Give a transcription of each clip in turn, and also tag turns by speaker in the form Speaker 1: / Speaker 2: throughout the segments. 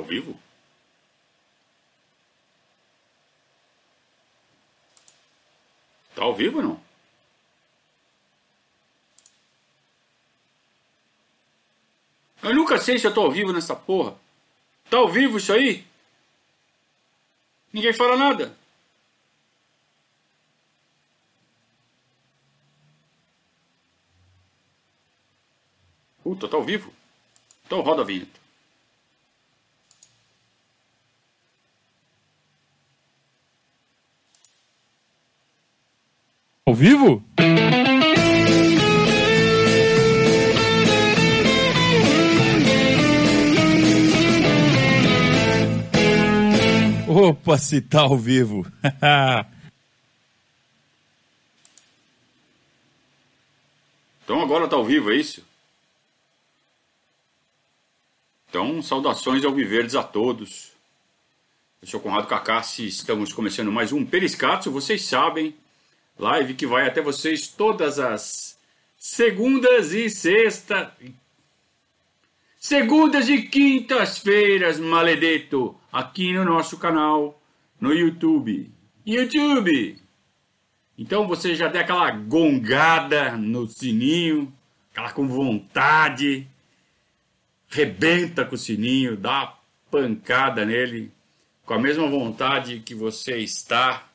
Speaker 1: ao vivo? Tá ao vivo ou não? Eu nunca sei se eu tô ao vivo nessa porra. Tá ao vivo isso aí? Ninguém fala nada. Puta, tá ao vivo? Então roda a vinheta.
Speaker 2: Ao vivo? Opa, se tá ao vivo.
Speaker 1: então agora tá ao vivo, é isso? Então, saudações ao Viverdes a todos. Eu sou Conrado Cacassi, estamos começando mais um Periscatio, vocês sabem, live que vai até vocês todas as segundas e sexta... Segundas e quintas-feiras, maledeto, aqui no nosso canal, no YouTube. YouTube! Então você já deu aquela gongada no sininho, aquela com vontade, rebenta com o sininho, dá pancada nele, com a mesma vontade que você está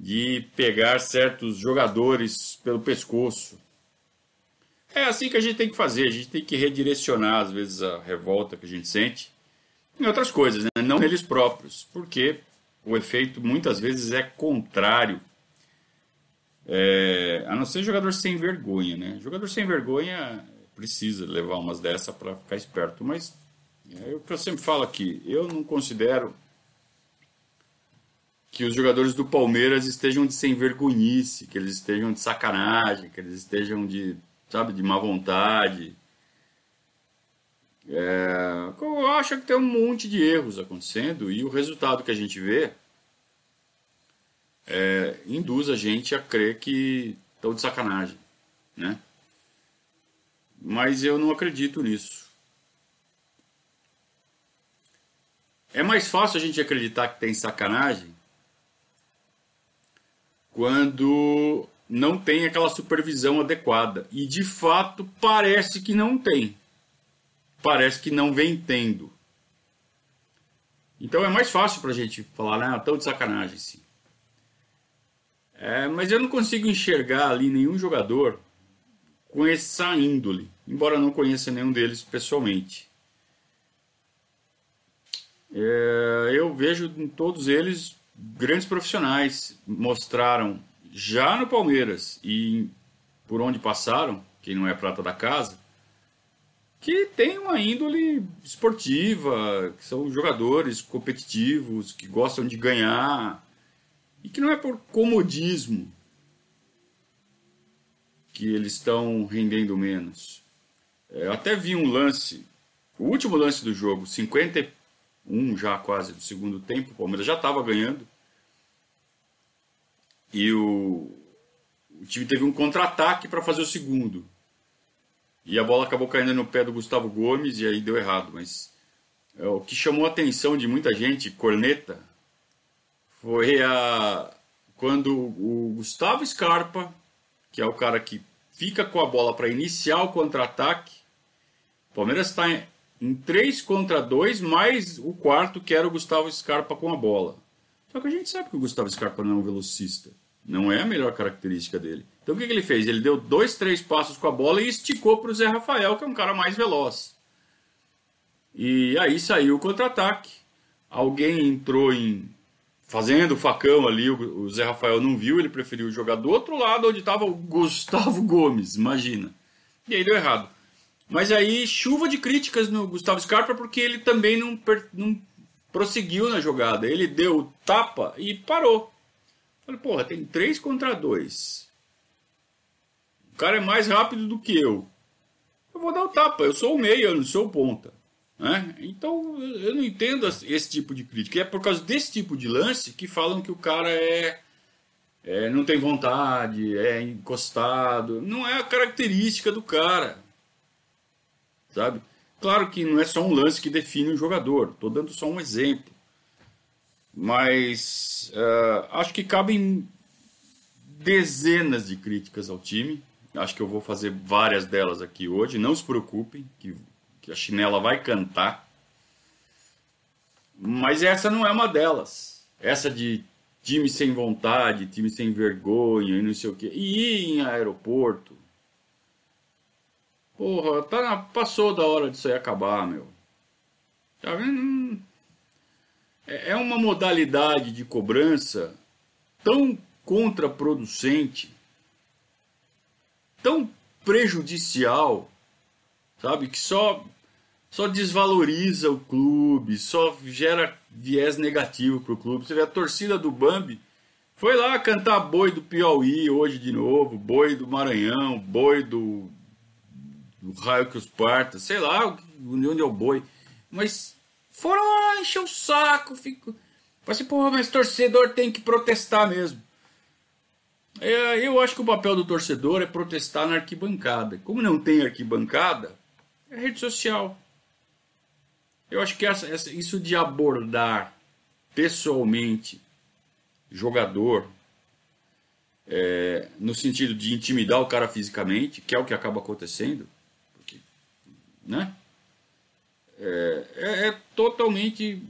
Speaker 1: de pegar certos jogadores pelo pescoço. É assim que a gente tem que fazer, a gente tem que redirecionar às vezes a revolta que a gente sente em outras coisas, né? não neles próprios, porque o efeito muitas vezes é contrário. É, a não ser jogador sem vergonha, né? Jogador sem vergonha precisa levar umas dessa para ficar esperto, mas é o que eu sempre falo aqui, eu não considero que os jogadores do Palmeiras estejam de sem vergonhice, que eles estejam de sacanagem, que eles estejam de sabe, de má vontade. É, eu acho que tem um monte de erros acontecendo e o resultado que a gente vê é, induz a gente a crer que estão de sacanagem, né? Mas eu não acredito nisso. É mais fácil a gente acreditar que tem sacanagem quando não tem aquela supervisão adequada. E de fato parece que não tem. Parece que não vem tendo. Então é mais fácil para a gente falar, ah, tão de sacanagem, sim. É, mas eu não consigo enxergar ali nenhum jogador com essa índole, embora não conheça nenhum deles pessoalmente. É, eu vejo em todos eles grandes profissionais, mostraram já no Palmeiras e por onde passaram, quem não é prata da casa, que tem uma índole esportiva, que são jogadores competitivos, que gostam de ganhar, e que não é por comodismo que eles estão rendendo menos. É, eu até vi um lance, o último lance do jogo, 51 já quase do segundo tempo, o Palmeiras já estava ganhando, e o, o time teve um contra-ataque para fazer o segundo. E a bola acabou caindo no pé do Gustavo Gomes e aí deu errado. Mas é, o que chamou a atenção de muita gente, corneta, foi a quando o Gustavo Scarpa, que é o cara que fica com a bola para iniciar o contra-ataque, o Palmeiras está em 3 contra 2, mais o quarto que era o Gustavo Scarpa com a bola. Só que a gente sabe que o Gustavo Scarpa não é um velocista. Não é a melhor característica dele. Então o que, que ele fez? Ele deu dois, três passos com a bola e esticou para o Zé Rafael, que é um cara mais veloz. E aí saiu o contra-ataque. Alguém entrou em. Fazendo o facão ali, o Zé Rafael não viu, ele preferiu jogar do outro lado onde estava o Gustavo Gomes, imagina. E aí deu errado. Mas aí, chuva de críticas no Gustavo Scarpa, porque ele também não, não prosseguiu na jogada. Ele deu tapa e parou. Falei, porra, tem três contra dois. O cara é mais rápido do que eu. Eu vou dar o tapa, eu sou o meio, eu não sou o ponta. Né? Então eu não entendo esse tipo de crítica. É por causa desse tipo de lance que falam que o cara é, é não tem vontade, é encostado. Não é a característica do cara. Sabe? Claro que não é só um lance que define um jogador, estou dando só um exemplo. Mas uh, acho que cabem dezenas de críticas ao time. Acho que eu vou fazer várias delas aqui hoje. Não se preocupem, que, que a chinela vai cantar. Mas essa não é uma delas. Essa de time sem vontade, time sem vergonha e não sei o quê. E ir em aeroporto Porra, tá passou da hora disso aí acabar, meu. Tá vendo? É, é uma modalidade de cobrança tão contraproducente, tão prejudicial, sabe? Que só, só desvaloriza o clube, só gera viés negativo pro clube. Você vê a torcida do Bambi foi lá cantar boi do Piauí hoje de novo, boi do Maranhão, boi do o raio que os parta, sei lá onde é o boi. Mas foram lá, encher o saco, fico. Falei assim, porra, mas torcedor tem que protestar mesmo. É, eu acho que o papel do torcedor é protestar na arquibancada. Como não tem arquibancada, é rede social. Eu acho que essa, essa, isso de abordar pessoalmente jogador, é, no sentido de intimidar o cara fisicamente, que é o que acaba acontecendo, né? É, é, é totalmente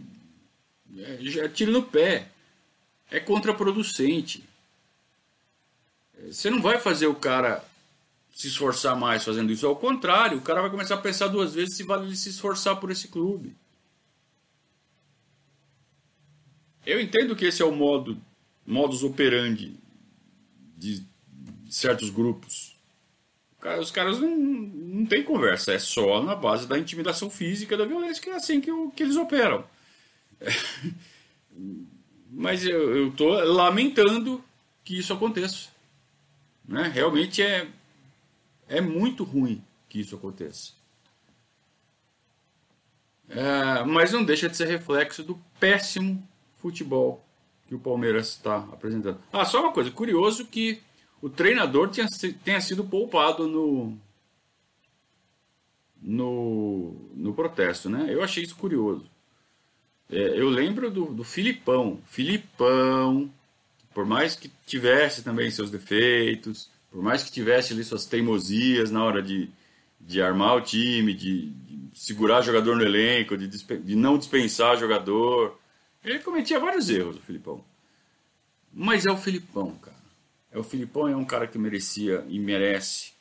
Speaker 1: é, tiro no pé, é contraproducente. Você não vai fazer o cara se esforçar mais fazendo isso, ao contrário, o cara vai começar a pensar duas vezes se vale ele se esforçar por esse clube. Eu entendo que esse é o modo modus operandi de certos grupos. Os caras não, não tem conversa, é só na base da intimidação física, da violência, que é assim que, que eles operam. Mas eu estou lamentando que isso aconteça. Né? Realmente é, é muito ruim que isso aconteça. É, mas não deixa de ser reflexo do péssimo futebol que o Palmeiras está apresentando. Ah, só uma coisa, curioso que o treinador tinha, tenha sido poupado no, no, no protesto, né? Eu achei isso curioso. É, eu lembro do, do Filipão. Filipão, por mais que tivesse também seus defeitos, por mais que tivesse ali suas teimosias na hora de, de armar o time, de, de segurar jogador no elenco, de, de não dispensar jogador, ele cometia vários erros, o Filipão. Mas é o Filipão, cara. É o Filipão é um cara que merecia e merece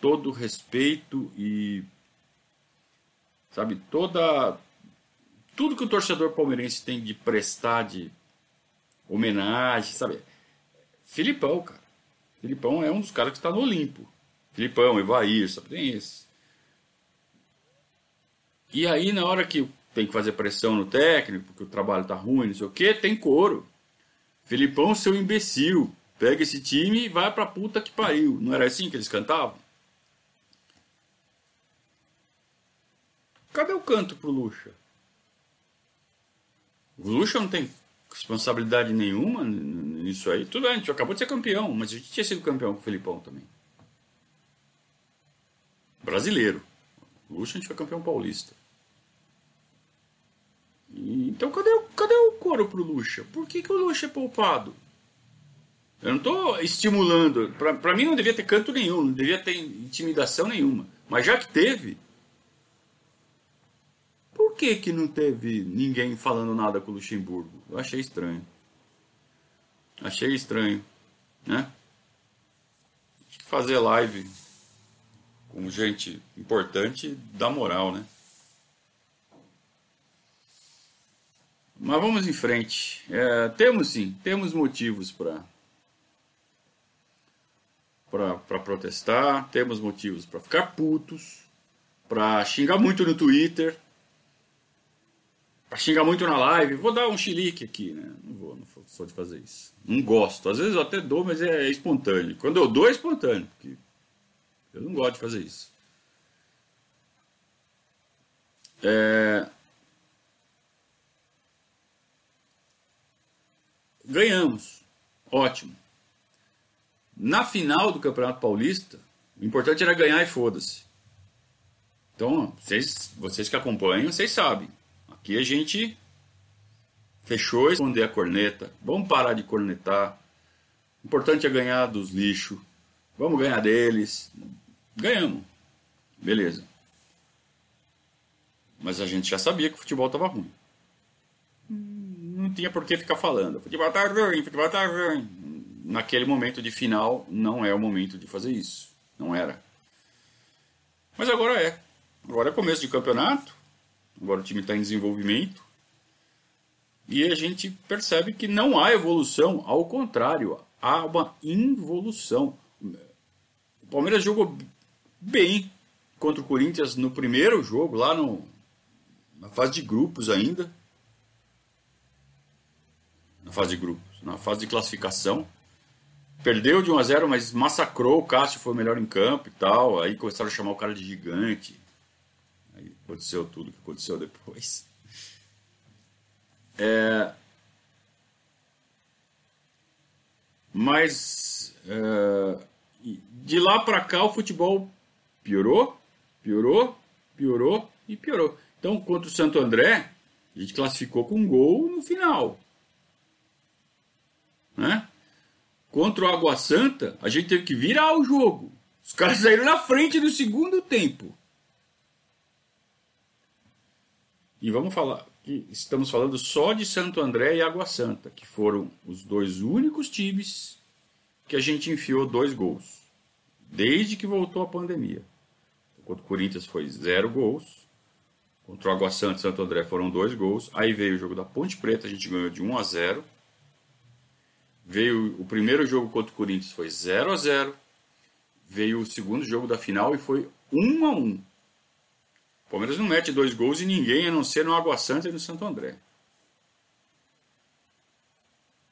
Speaker 1: todo o respeito e sabe toda tudo que o torcedor palmeirense tem de prestar de homenagem, sabe? Filipão, cara. Filipão é um dos caras que está no Olimpo. Filipão, Evair, sabe? Tem esse. E aí, na hora que tem que fazer pressão no técnico, porque o trabalho tá ruim, não sei o que, tem coro. Filipão, seu imbecil. Pega esse time e vai pra puta que pariu. Não era assim que eles cantavam? Cadê o canto pro Lucha? O Lucha não tem responsabilidade nenhuma nisso aí. Tudo bem, a gente acabou de ser campeão, mas a gente tinha sido campeão com o Felipão também. Brasileiro. O Lucha a gente foi campeão paulista. Então cadê, cadê o coro pro Lucha? Por que, que o Lucha é poupado? Eu não estou estimulando. Para mim não devia ter canto nenhum, não devia ter intimidação nenhuma. Mas já que teve, por que, que não teve ninguém falando nada com o Luxemburgo? Eu achei estranho. Achei estranho, né? Fazer live com gente importante dá moral, né? Mas vamos em frente. É, temos sim, temos motivos para para protestar, temos motivos para ficar putos, para xingar muito no Twitter, para xingar muito na live. Vou dar um chilique aqui, né? Não vou, não sou de fazer isso. Não gosto. Às vezes eu até dou, mas é espontâneo. Quando eu dou é espontâneo, porque eu não gosto de fazer isso. É... Ganhamos. Ótimo. Na final do Campeonato Paulista, o importante era ganhar e foda-se. Então, vocês, vocês que acompanham, vocês sabem. Aqui a gente fechou esconder a corneta. Vamos parar de cornetar. O importante é ganhar dos lixos. Vamos ganhar deles. Ganhamos. Beleza. Mas a gente já sabia que o futebol estava ruim. Não tinha por que ficar falando. Futebol está ruim, futebol está ruim. Naquele momento de final, não é o momento de fazer isso. Não era. Mas agora é. Agora é começo de campeonato. Agora o time está em desenvolvimento. E a gente percebe que não há evolução. Ao contrário, há uma involução. O Palmeiras jogou bem contra o Corinthians no primeiro jogo, lá no, na fase de grupos ainda. Na fase de grupos, na fase de classificação. Perdeu de 1 a 0 mas massacrou. O Cássio foi o melhor em campo e tal. Aí começaram a chamar o cara de gigante. Aí aconteceu tudo que aconteceu depois. É... Mas é... de lá para cá o futebol piorou, piorou, piorou e piorou. Então, contra o Santo André, a gente classificou com um gol no final. Né? Contra o Água Santa, a gente teve que virar o jogo. Os caras saíram na frente no segundo tempo. E vamos falar que estamos falando só de Santo André e Água Santa, que foram os dois únicos times que a gente enfiou dois gols, desde que voltou a pandemia. Contra o Corinthians foi zero gols, contra o Água Santa e Santo André foram dois gols, aí veio o jogo da Ponte Preta, a gente ganhou de 1 a 0. Veio o primeiro jogo contra o Corinthians foi 0 a 0. Veio o segundo jogo da final e foi 1 a 1. O Palmeiras não mete dois gols em ninguém, a não ser no Água Santa e no Santo André.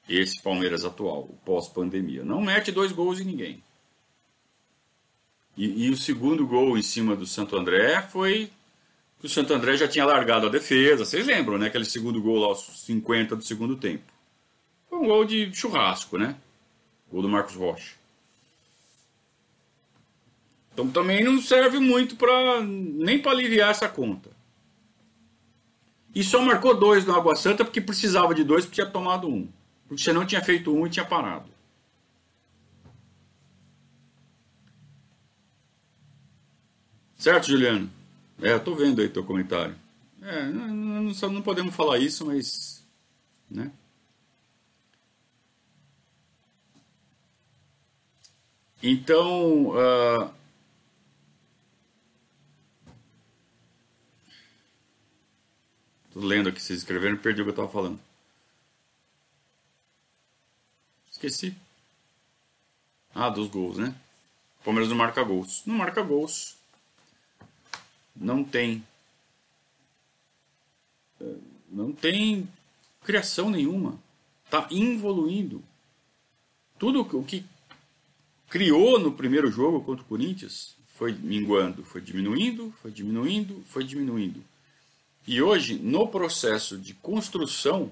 Speaker 1: Esse Palmeiras atual, pós-pandemia. Não mete dois gols em ninguém. E, e, o segundo gol em cima do Santo André foi que o Santo André já tinha largado a defesa. Vocês lembram, né? Aquele segundo gol aos 50 do segundo tempo. Um gol de churrasco, né? Gol do Marcos Rocha. Então também não serve muito para nem para aliviar essa conta. E só marcou dois no Água Santa porque precisava de dois porque tinha tomado um. Porque você não tinha feito um e tinha parado. Certo, Juliano? É, eu tô vendo aí teu comentário. É, não, não, não podemos falar isso, mas. Né? Então, uh, Tô lendo aqui, vocês escreveram perdi o que eu tava falando. Esqueci. Ah, dos gols, né? Palmeiras não marca gols. Não marca gols. Não tem. Não tem criação nenhuma. Tá involuindo. Tudo o que criou no primeiro jogo contra o Corinthians foi minguando, foi diminuindo, foi diminuindo, foi diminuindo. E hoje, no processo de construção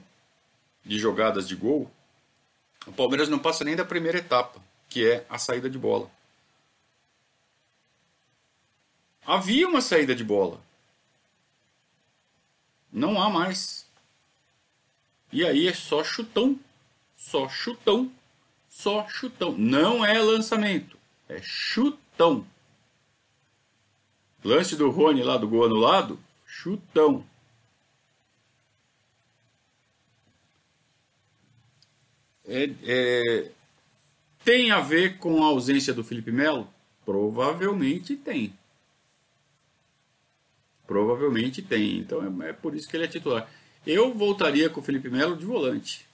Speaker 1: de jogadas de gol, o Palmeiras não passa nem da primeira etapa, que é a saída de bola. Havia uma saída de bola. Não há mais. E aí é só chutão, só chutão, só chutão. Não é lançamento, é chutão. Lance do Rony lá do gol anulado, Chutão. É, é, tem a ver com a ausência do Felipe Melo? Provavelmente tem. Provavelmente tem. Então é, é, por isso que ele é titular. Eu voltaria com o Felipe Melo de volante.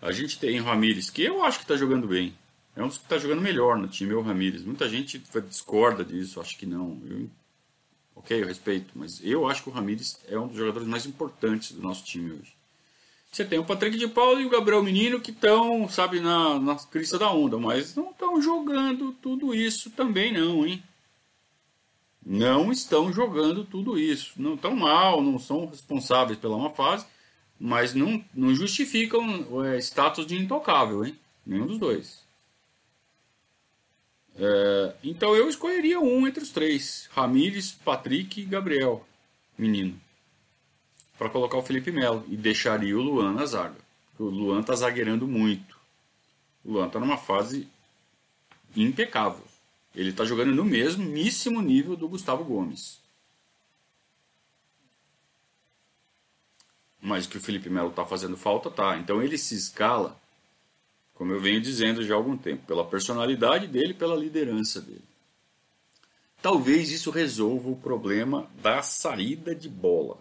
Speaker 1: A gente tem o Ramires, que eu acho que está jogando bem. É um dos que está jogando melhor no time, é o Ramires. Muita gente discorda disso, acho que não. Eu Ok, eu respeito, mas eu acho que o Ramires é um dos jogadores mais importantes do nosso time hoje. Você tem o Patrick de Paulo e o Gabriel Menino que estão, sabe, na, na crista da onda, mas não estão jogando tudo isso também não, hein? Não estão jogando tudo isso. Não estão mal, não são responsáveis pela uma fase, mas não, não justificam é, status de intocável, hein? Nenhum dos dois. É, então eu escolheria um entre os três: Ramires, Patrick e Gabriel, menino, para colocar o Felipe Melo e deixaria o Luan na zaga. O Luan tá zagueirando muito. O Luan tá numa fase impecável. Ele tá jogando no mesmíssimo nível do Gustavo Gomes. Mas que o Felipe Melo tá fazendo falta, tá. Então ele se escala como eu venho dizendo já há algum tempo, pela personalidade dele, pela liderança dele. Talvez isso resolva o problema da saída de bola.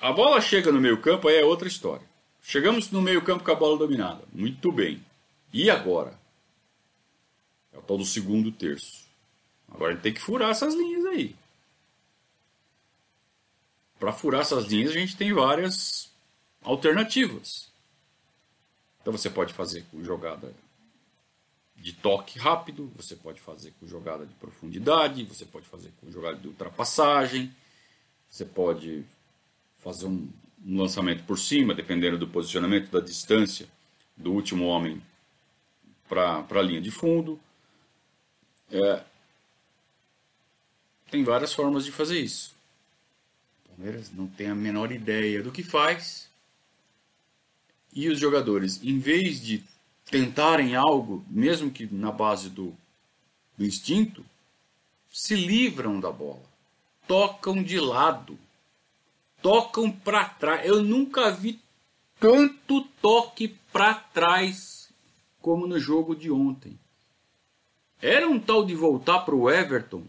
Speaker 1: A bola chega no meio-campo, aí é outra história. Chegamos no meio-campo com a bola dominada. Muito bem. E agora? É o tal do segundo terço. Agora gente tem que furar essas linhas aí. Para furar essas linhas, a gente tem várias alternativas. Então você pode fazer com jogada de toque rápido, você pode fazer com jogada de profundidade, você pode fazer com jogada de ultrapassagem, você pode fazer um, um lançamento por cima, dependendo do posicionamento, da distância do último homem para a linha de fundo. É, tem várias formas de fazer isso. Palmeiras não tem a menor ideia do que faz e os jogadores, em vez de tentarem algo, mesmo que na base do, do instinto, se livram da bola, tocam de lado, tocam para trás. Eu nunca vi tanto toque para trás como no jogo de ontem. Era um tal de voltar para o Everton.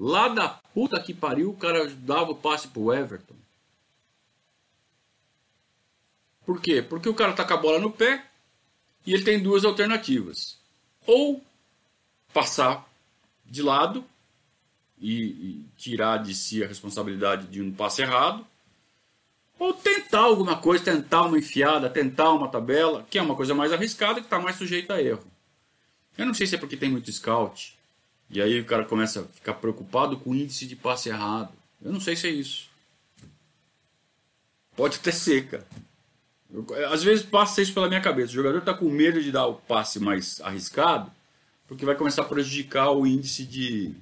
Speaker 1: Lá da puta que pariu, o cara dava o passe pro Everton. Por quê? Porque o cara tá com a bola no pé e ele tem duas alternativas. Ou passar de lado e, e tirar de si a responsabilidade de um passe errado, ou tentar alguma coisa, tentar uma enfiada, tentar uma tabela, que é uma coisa mais arriscada que está mais sujeita a erro. Eu não sei se é porque tem muito scout, e aí o cara começa a ficar preocupado com o índice de passe errado. Eu não sei se é isso. Pode até ser, cara. Eu, às vezes passa isso pela minha cabeça. O jogador está com medo de dar o passe mais arriscado, porque vai começar a prejudicar o índice de,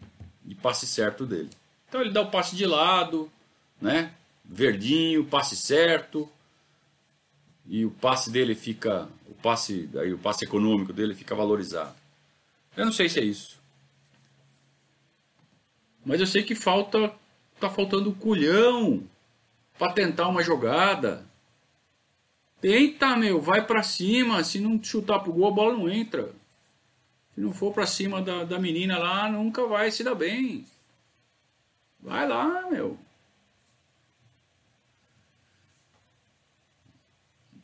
Speaker 1: de passe certo dele. Então ele dá o passe de lado, né? Verdinho, passe certo. E o passe dele fica. O passe, aí, o passe econômico dele fica valorizado. Eu não sei se é isso. Mas eu sei que falta. Tá faltando culhão para tentar uma jogada Tenta, meu, vai para cima. Se não chutar pro gol, a bola não entra. Se não for para cima da, da menina lá, nunca vai se dar bem. Vai lá, meu.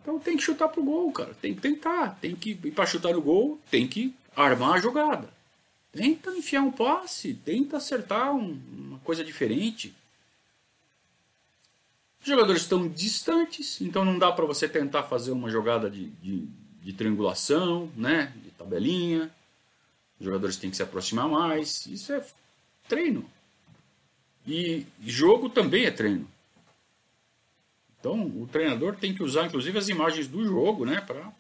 Speaker 1: Então tem que chutar pro gol, cara. Tem que tentar. Tem que ir para chutar no gol, tem que armar a jogada. Tenta enfiar um passe, tenta acertar um, uma coisa diferente. Os jogadores estão distantes, então não dá para você tentar fazer uma jogada de, de, de, triangulação, né? de tabelinha. Os jogadores têm que se aproximar mais. Isso é treino. E jogo também é treino. Então o treinador tem que usar inclusive as imagens do jogo né? para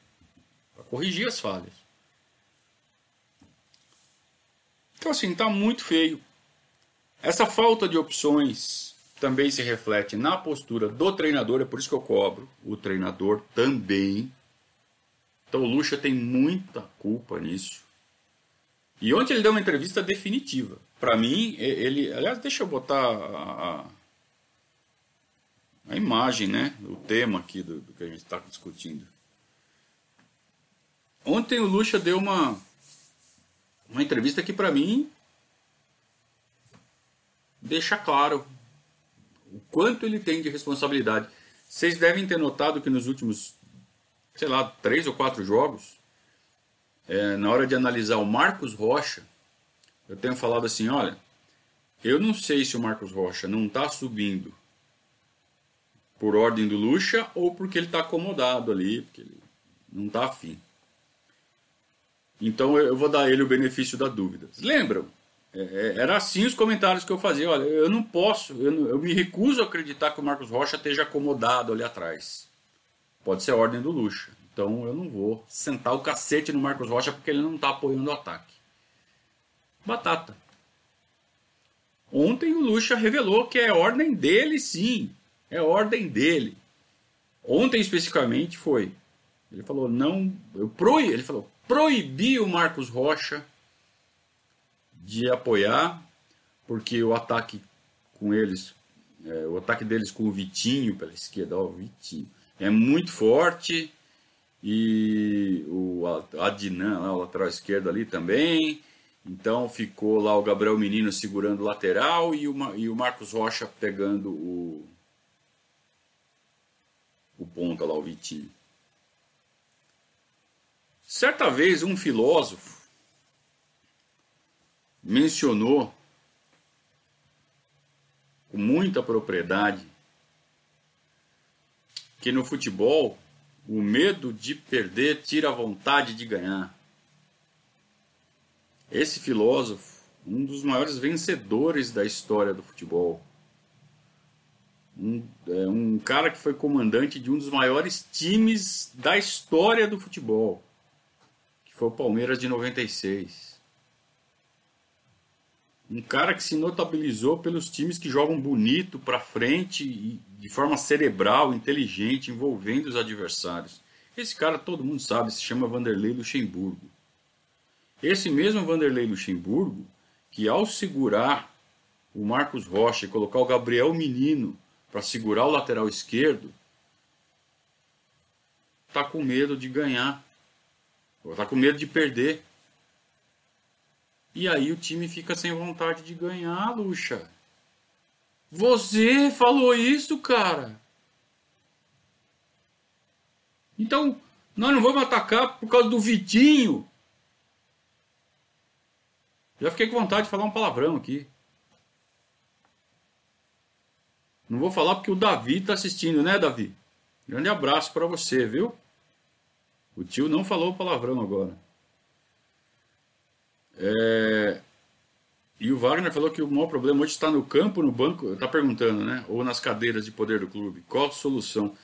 Speaker 1: corrigir as falhas. Então assim, está muito feio. Essa falta de opções também se reflete na postura do treinador, é por isso que eu cobro o treinador também. Então o Lucha tem muita culpa nisso. E ontem ele deu uma entrevista definitiva. Para mim, ele. Aliás, deixa eu botar a, a imagem, né? O tema aqui do, do que a gente está discutindo. Ontem o Lucha deu uma, uma entrevista que, para mim, deixa claro o quanto ele tem de responsabilidade. Vocês devem ter notado que nos últimos, sei lá, três ou quatro jogos, é, na hora de analisar o Marcos Rocha, eu tenho falado assim: olha, eu não sei se o Marcos Rocha não está subindo por ordem do Lucha ou porque ele está acomodado ali, porque ele não está afim. Então eu vou dar ele o benefício da dúvida. Lembram? É, é, era assim os comentários que eu fazia. Olha, eu não posso, eu, não, eu, me recuso a acreditar que o Marcos Rocha esteja acomodado ali atrás. Pode ser a ordem do Lucha. Então eu não vou sentar o cacete no Marcos Rocha porque ele não está apoiando o ataque. Batata. Ontem o Lucha revelou que é ordem dele, sim. É ordem dele. Ontem especificamente foi. Ele falou não, eu proí, ele falou proibi o Marcos Rocha de apoiar porque o ataque com eles, é, o ataque deles com o Vitinho pela esquerda, ó, o Vitinho, é muito forte e o Adnan, lá, o lateral esquerdo ali também. Então ficou lá o Gabriel Menino segurando o lateral e o, e o Marcos Rocha pegando o, o ponta lá, o Vitinho. Certa vez um filósofo mencionou com muita propriedade que no futebol o medo de perder tira a vontade de ganhar. Esse filósofo, um dos maiores vencedores da história do futebol, um, é, um cara que foi comandante de um dos maiores times da história do futebol, foi o Palmeiras de 96. Um cara que se notabilizou pelos times que jogam bonito para frente e de forma cerebral, inteligente, envolvendo os adversários. Esse cara todo mundo sabe, se chama Vanderlei Luxemburgo. Esse mesmo Vanderlei Luxemburgo, que ao segurar o Marcos Rocha e colocar o Gabriel Menino para segurar o lateral esquerdo, tá com medo de ganhar, tá com medo de perder. E aí o time fica sem vontade de ganhar, Luxa. Você falou isso, cara. Então, nós não vamos atacar por causa do Vitinho. Já fiquei com vontade de falar um palavrão aqui. Não vou falar porque o Davi está assistindo, né, Davi? Grande abraço para você, viu? O tio não falou palavrão agora. É... E o Wagner falou que o maior problema hoje está no campo, no banco, está perguntando, né? Ou nas cadeiras de poder do clube. Qual a solução?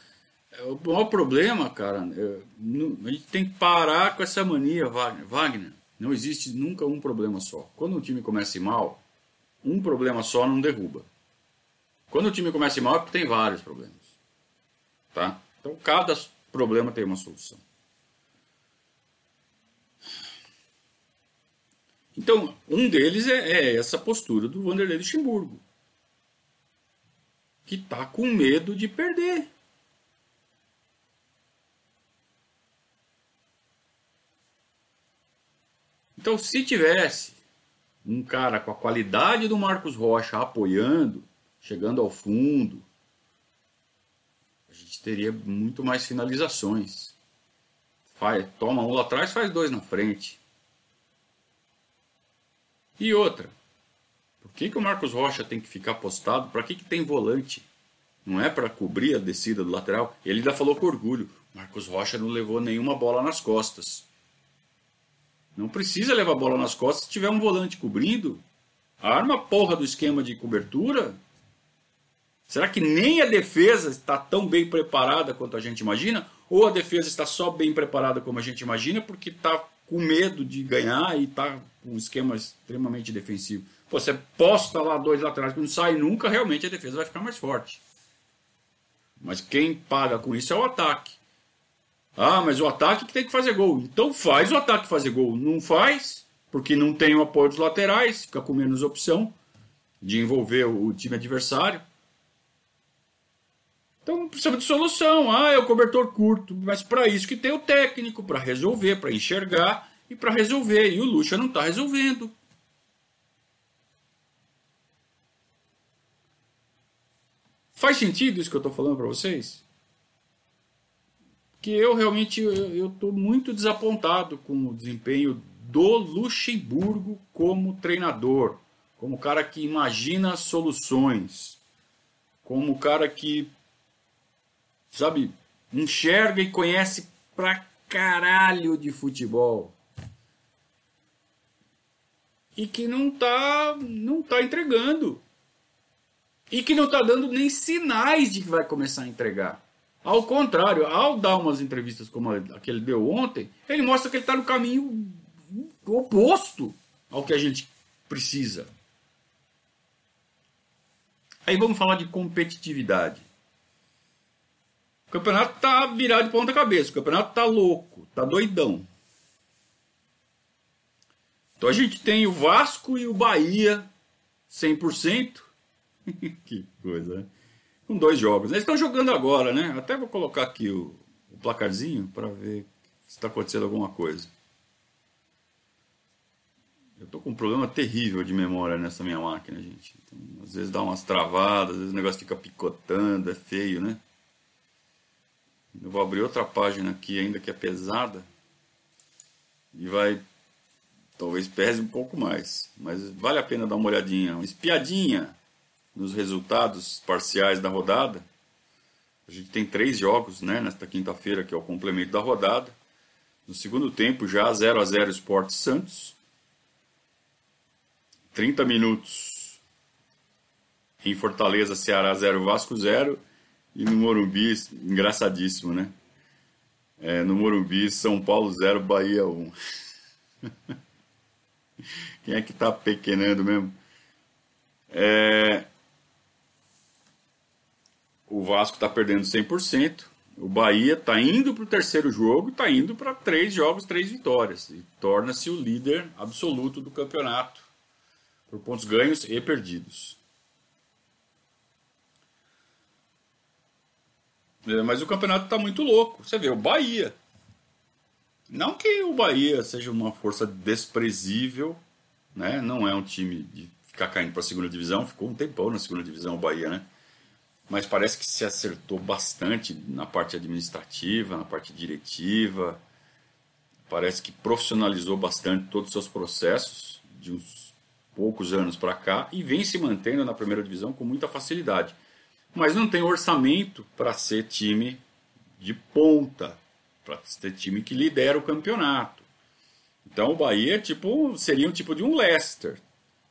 Speaker 1: É, o maior problema, cara, é, a gente tem que parar com essa mania, Wagner. Wagner, não existe nunca um problema só. Quando um time começa mal, um problema só não derruba. Quando o time começa mal é porque tem vários problemas. Tá? Então cada problema tem uma solução. Então, um deles é, é essa postura do Vanderlei Luxemburgo, que está com medo de perder. Então, se tivesse um cara com a qualidade do Marcos Rocha apoiando, chegando ao fundo, a gente teria muito mais finalizações. Faz, toma um lá atrás, faz dois na frente. E outra, por que, que o Marcos Rocha tem que ficar postado? Para que, que tem volante? Não é para cobrir a descida do lateral? Ele ainda falou com orgulho. Marcos Rocha não levou nenhuma bola nas costas. Não precisa levar bola nas costas se tiver um volante cobrindo. Arma a porra do esquema de cobertura. Será que nem a defesa está tão bem preparada quanto a gente imagina? Ou a defesa está só bem preparada como a gente imagina porque está com medo de ganhar e está um esquema extremamente defensivo. Pô, você posta lá dois laterais que não sai nunca, realmente a defesa vai ficar mais forte. Mas quem paga com isso é o ataque. Ah, mas o ataque que tem que fazer gol. Então faz o ataque fazer gol. Não faz, porque não tem o apoio dos laterais, fica com menos opção de envolver o time adversário. Então precisa de solução. Ah, é o cobertor curto, mas para isso que tem o técnico para resolver, para enxergar e para resolver. E o Lucha não está resolvendo. Faz sentido isso que eu estou falando para vocês? Que eu realmente eu estou muito desapontado com o desempenho do Luxemburgo como treinador, como cara que imagina soluções, como cara que sabe enxerga e conhece pra caralho de futebol e que não tá não tá entregando e que não tá dando nem sinais de que vai começar a entregar. Ao contrário, ao dar umas entrevistas como a que ele deu ontem, ele mostra que ele está no caminho oposto ao que a gente precisa. Aí vamos falar de competitividade. O campeonato está virado de ponta cabeça, o campeonato está louco, está doidão. Então a gente tem o Vasco e o Bahia 100%. que coisa, né? Com dois jogos. Eles estão jogando agora, né? Até vou colocar aqui o, o placarzinho para ver se está acontecendo alguma coisa. Eu tô com um problema terrível de memória nessa minha máquina, gente. Então, às vezes dá umas travadas, às vezes o negócio fica picotando, é feio, né? Eu vou abrir outra página aqui ainda que é pesada e vai talvez pese um pouco mais, mas vale a pena dar uma olhadinha, uma espiadinha nos resultados parciais da rodada. A gente tem três jogos, né, nesta quinta-feira, que é o complemento da rodada. No segundo tempo, já 0 a 0 Sport Santos. 30 minutos em Fortaleza, Ceará 0, Vasco 0. E no Morumbi, engraçadíssimo, né? É, no Morumbi, São Paulo 0, Bahia 1. Quem é que tá pequenando mesmo? É... O Vasco está perdendo 100%. O Bahia está indo para o terceiro jogo, está indo para três jogos, três vitórias. E torna-se o líder absoluto do campeonato por pontos ganhos e perdidos. É, mas o campeonato está muito louco. Você vê, o Bahia. Não que o Bahia seja uma força desprezível, né? não é um time de ficar caindo para a segunda divisão, ficou um tempão na segunda divisão o Bahia, né? Mas parece que se acertou bastante na parte administrativa, na parte diretiva. Parece que profissionalizou bastante todos os seus processos de uns poucos anos para cá e vem se mantendo na primeira divisão com muita facilidade. Mas não tem orçamento para ser time de ponta, para ser time que lidera o campeonato. Então o Bahia tipo, seria um tipo de um Leicester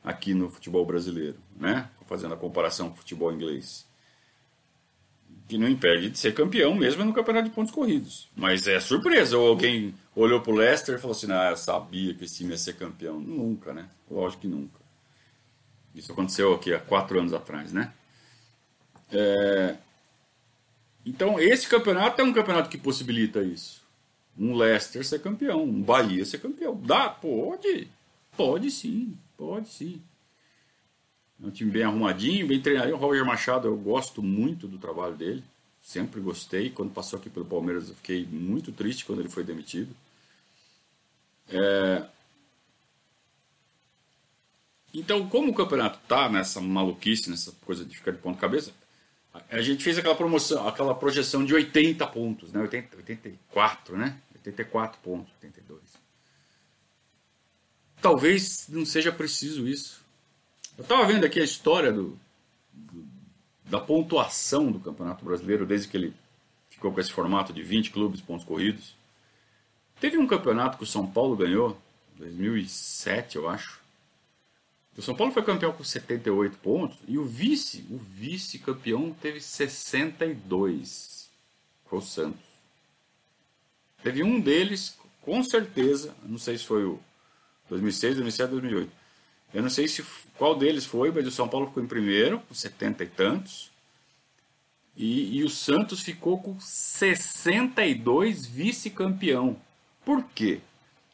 Speaker 1: aqui no futebol brasileiro, né? Fazendo a comparação com o futebol inglês. Que não impede de ser campeão mesmo no campeonato de pontos corridos. Mas é surpresa, ou alguém olhou pro Leicester e falou assim: ah, eu sabia que esse time ia ser campeão. Nunca, né? Lógico que nunca. Isso aconteceu aqui há quatro anos atrás, né? É... Então, esse campeonato é um campeonato que possibilita isso. Um Leicester ser campeão, um Bahia ser campeão. Dá? Pode. Pode sim, pode sim. É um time bem arrumadinho, bem treinado. O Roger Machado, eu gosto muito do trabalho dele. Sempre gostei. Quando passou aqui pelo Palmeiras, eu fiquei muito triste quando ele foi demitido. É... Então, como o campeonato tá nessa maluquice, nessa coisa de ficar de ponta cabeça, a gente fez aquela promoção, aquela projeção de 80 pontos, né? 80, 84, né? 84 pontos, 82. Talvez não seja preciso isso. Eu estava vendo aqui a história do, do, da pontuação do Campeonato Brasileiro desde que ele ficou com esse formato de 20 clubes, pontos corridos. Teve um campeonato que o São Paulo ganhou, 2007, eu acho. O São Paulo foi campeão com 78 pontos e o vice, o vice-campeão teve 62. Foi o Santos. Teve um deles, com certeza, não sei se foi o 2006, 2007, 2008. Eu não sei se qual deles foi, mas o São Paulo ficou em primeiro, com 70 e tantos. E, e o Santos ficou com 62 vice-campeão. Por quê?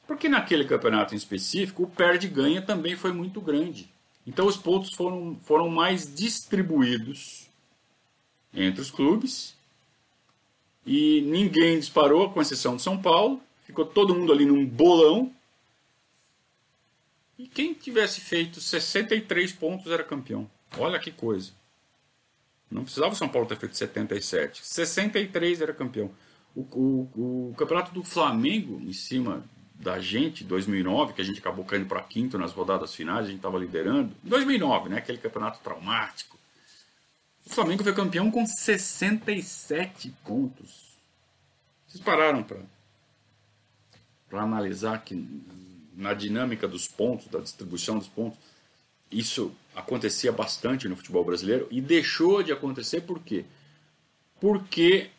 Speaker 1: Porque naquele campeonato em específico, o perde-ganha também foi muito grande. Então os pontos foram, foram mais distribuídos entre os clubes. E ninguém disparou, com exceção de São Paulo. Ficou todo mundo ali num bolão. E quem tivesse feito 63 pontos era campeão. Olha que coisa. Não precisava o São Paulo ter feito 77. 63 era campeão. O, o, o campeonato do Flamengo, em cima da gente, 2009, que a gente acabou caindo para quinto nas rodadas finais, a gente estava liderando. 2009, né? Aquele campeonato traumático. O Flamengo foi campeão com 67 pontos. Vocês pararam para analisar que na dinâmica dos pontos, da distribuição dos pontos, isso acontecia bastante no futebol brasileiro e deixou de acontecer por quê? Porque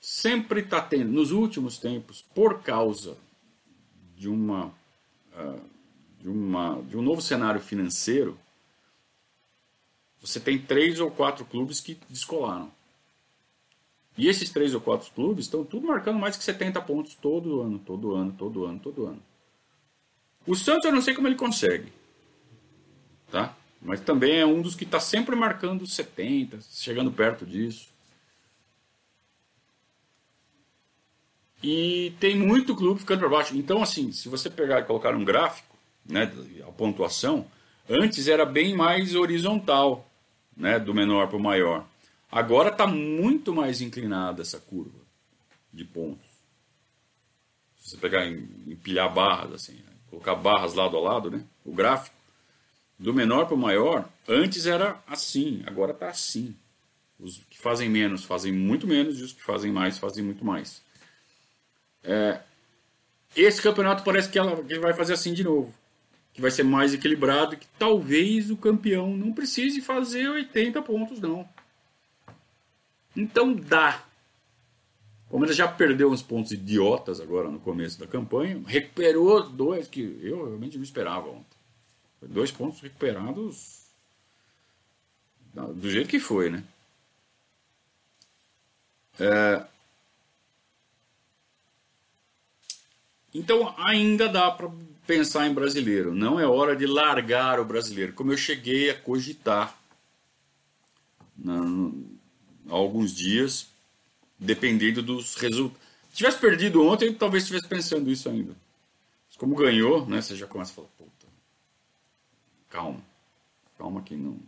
Speaker 1: sempre está tendo, nos últimos tempos, por causa de uma, uh, de uma de um novo cenário financeiro, você tem três ou quatro clubes que descolaram. E esses três ou quatro clubes estão tudo marcando mais que 70 pontos todo ano, todo ano, todo ano, todo ano. O Santos eu não sei como ele consegue. Tá? Mas também é um dos que está sempre marcando 70, chegando perto disso. E tem muito clube ficando para baixo. Então, assim, se você pegar e colocar um gráfico, né, a pontuação, antes era bem mais horizontal, né, do menor para o maior. Agora está muito mais inclinada essa curva de pontos. Se você pegar empilhar barras, assim, né? colocar barras lado a lado, né? o gráfico, do menor para o maior, antes era assim, agora está assim. Os que fazem menos fazem muito menos e os que fazem mais fazem muito mais. É, esse campeonato parece que ela, que vai fazer assim de novo. Que vai ser mais equilibrado, que talvez o campeão não precise fazer 80 pontos, não. Então dá. Como ele já perdeu uns pontos idiotas agora no começo da campanha, recuperou dois que eu realmente não esperava ontem. Dois pontos recuperados do jeito que foi, né? É... Então ainda dá para pensar em brasileiro. Não é hora de largar o brasileiro, como eu cheguei a cogitar há alguns dias, dependendo dos resultados. Se tivesse perdido ontem, talvez estivesse pensando isso ainda. Mas como ganhou, né, você já começa a falar, puta, calma, calma que não...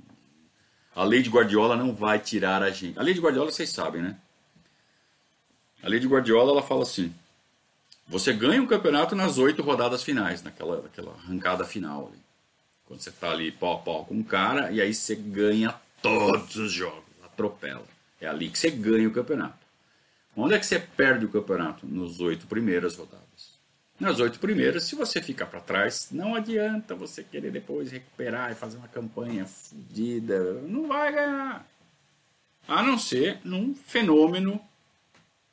Speaker 1: A lei de Guardiola não vai tirar a gente. A lei de Guardiola vocês sabem, né? A lei de Guardiola ela fala assim: você ganha um campeonato nas oito rodadas finais, naquela, naquela arrancada final. Ali. Quando você está ali pau a pau com um cara, e aí você ganha todos os jogos, atropela. É ali que você ganha o campeonato. Onde é que você perde o campeonato? Nos oito primeiras rodadas. Nas oito primeiras, se você ficar para trás, não adianta você querer depois recuperar e fazer uma campanha fodida. Não vai ganhar. A não ser num fenômeno,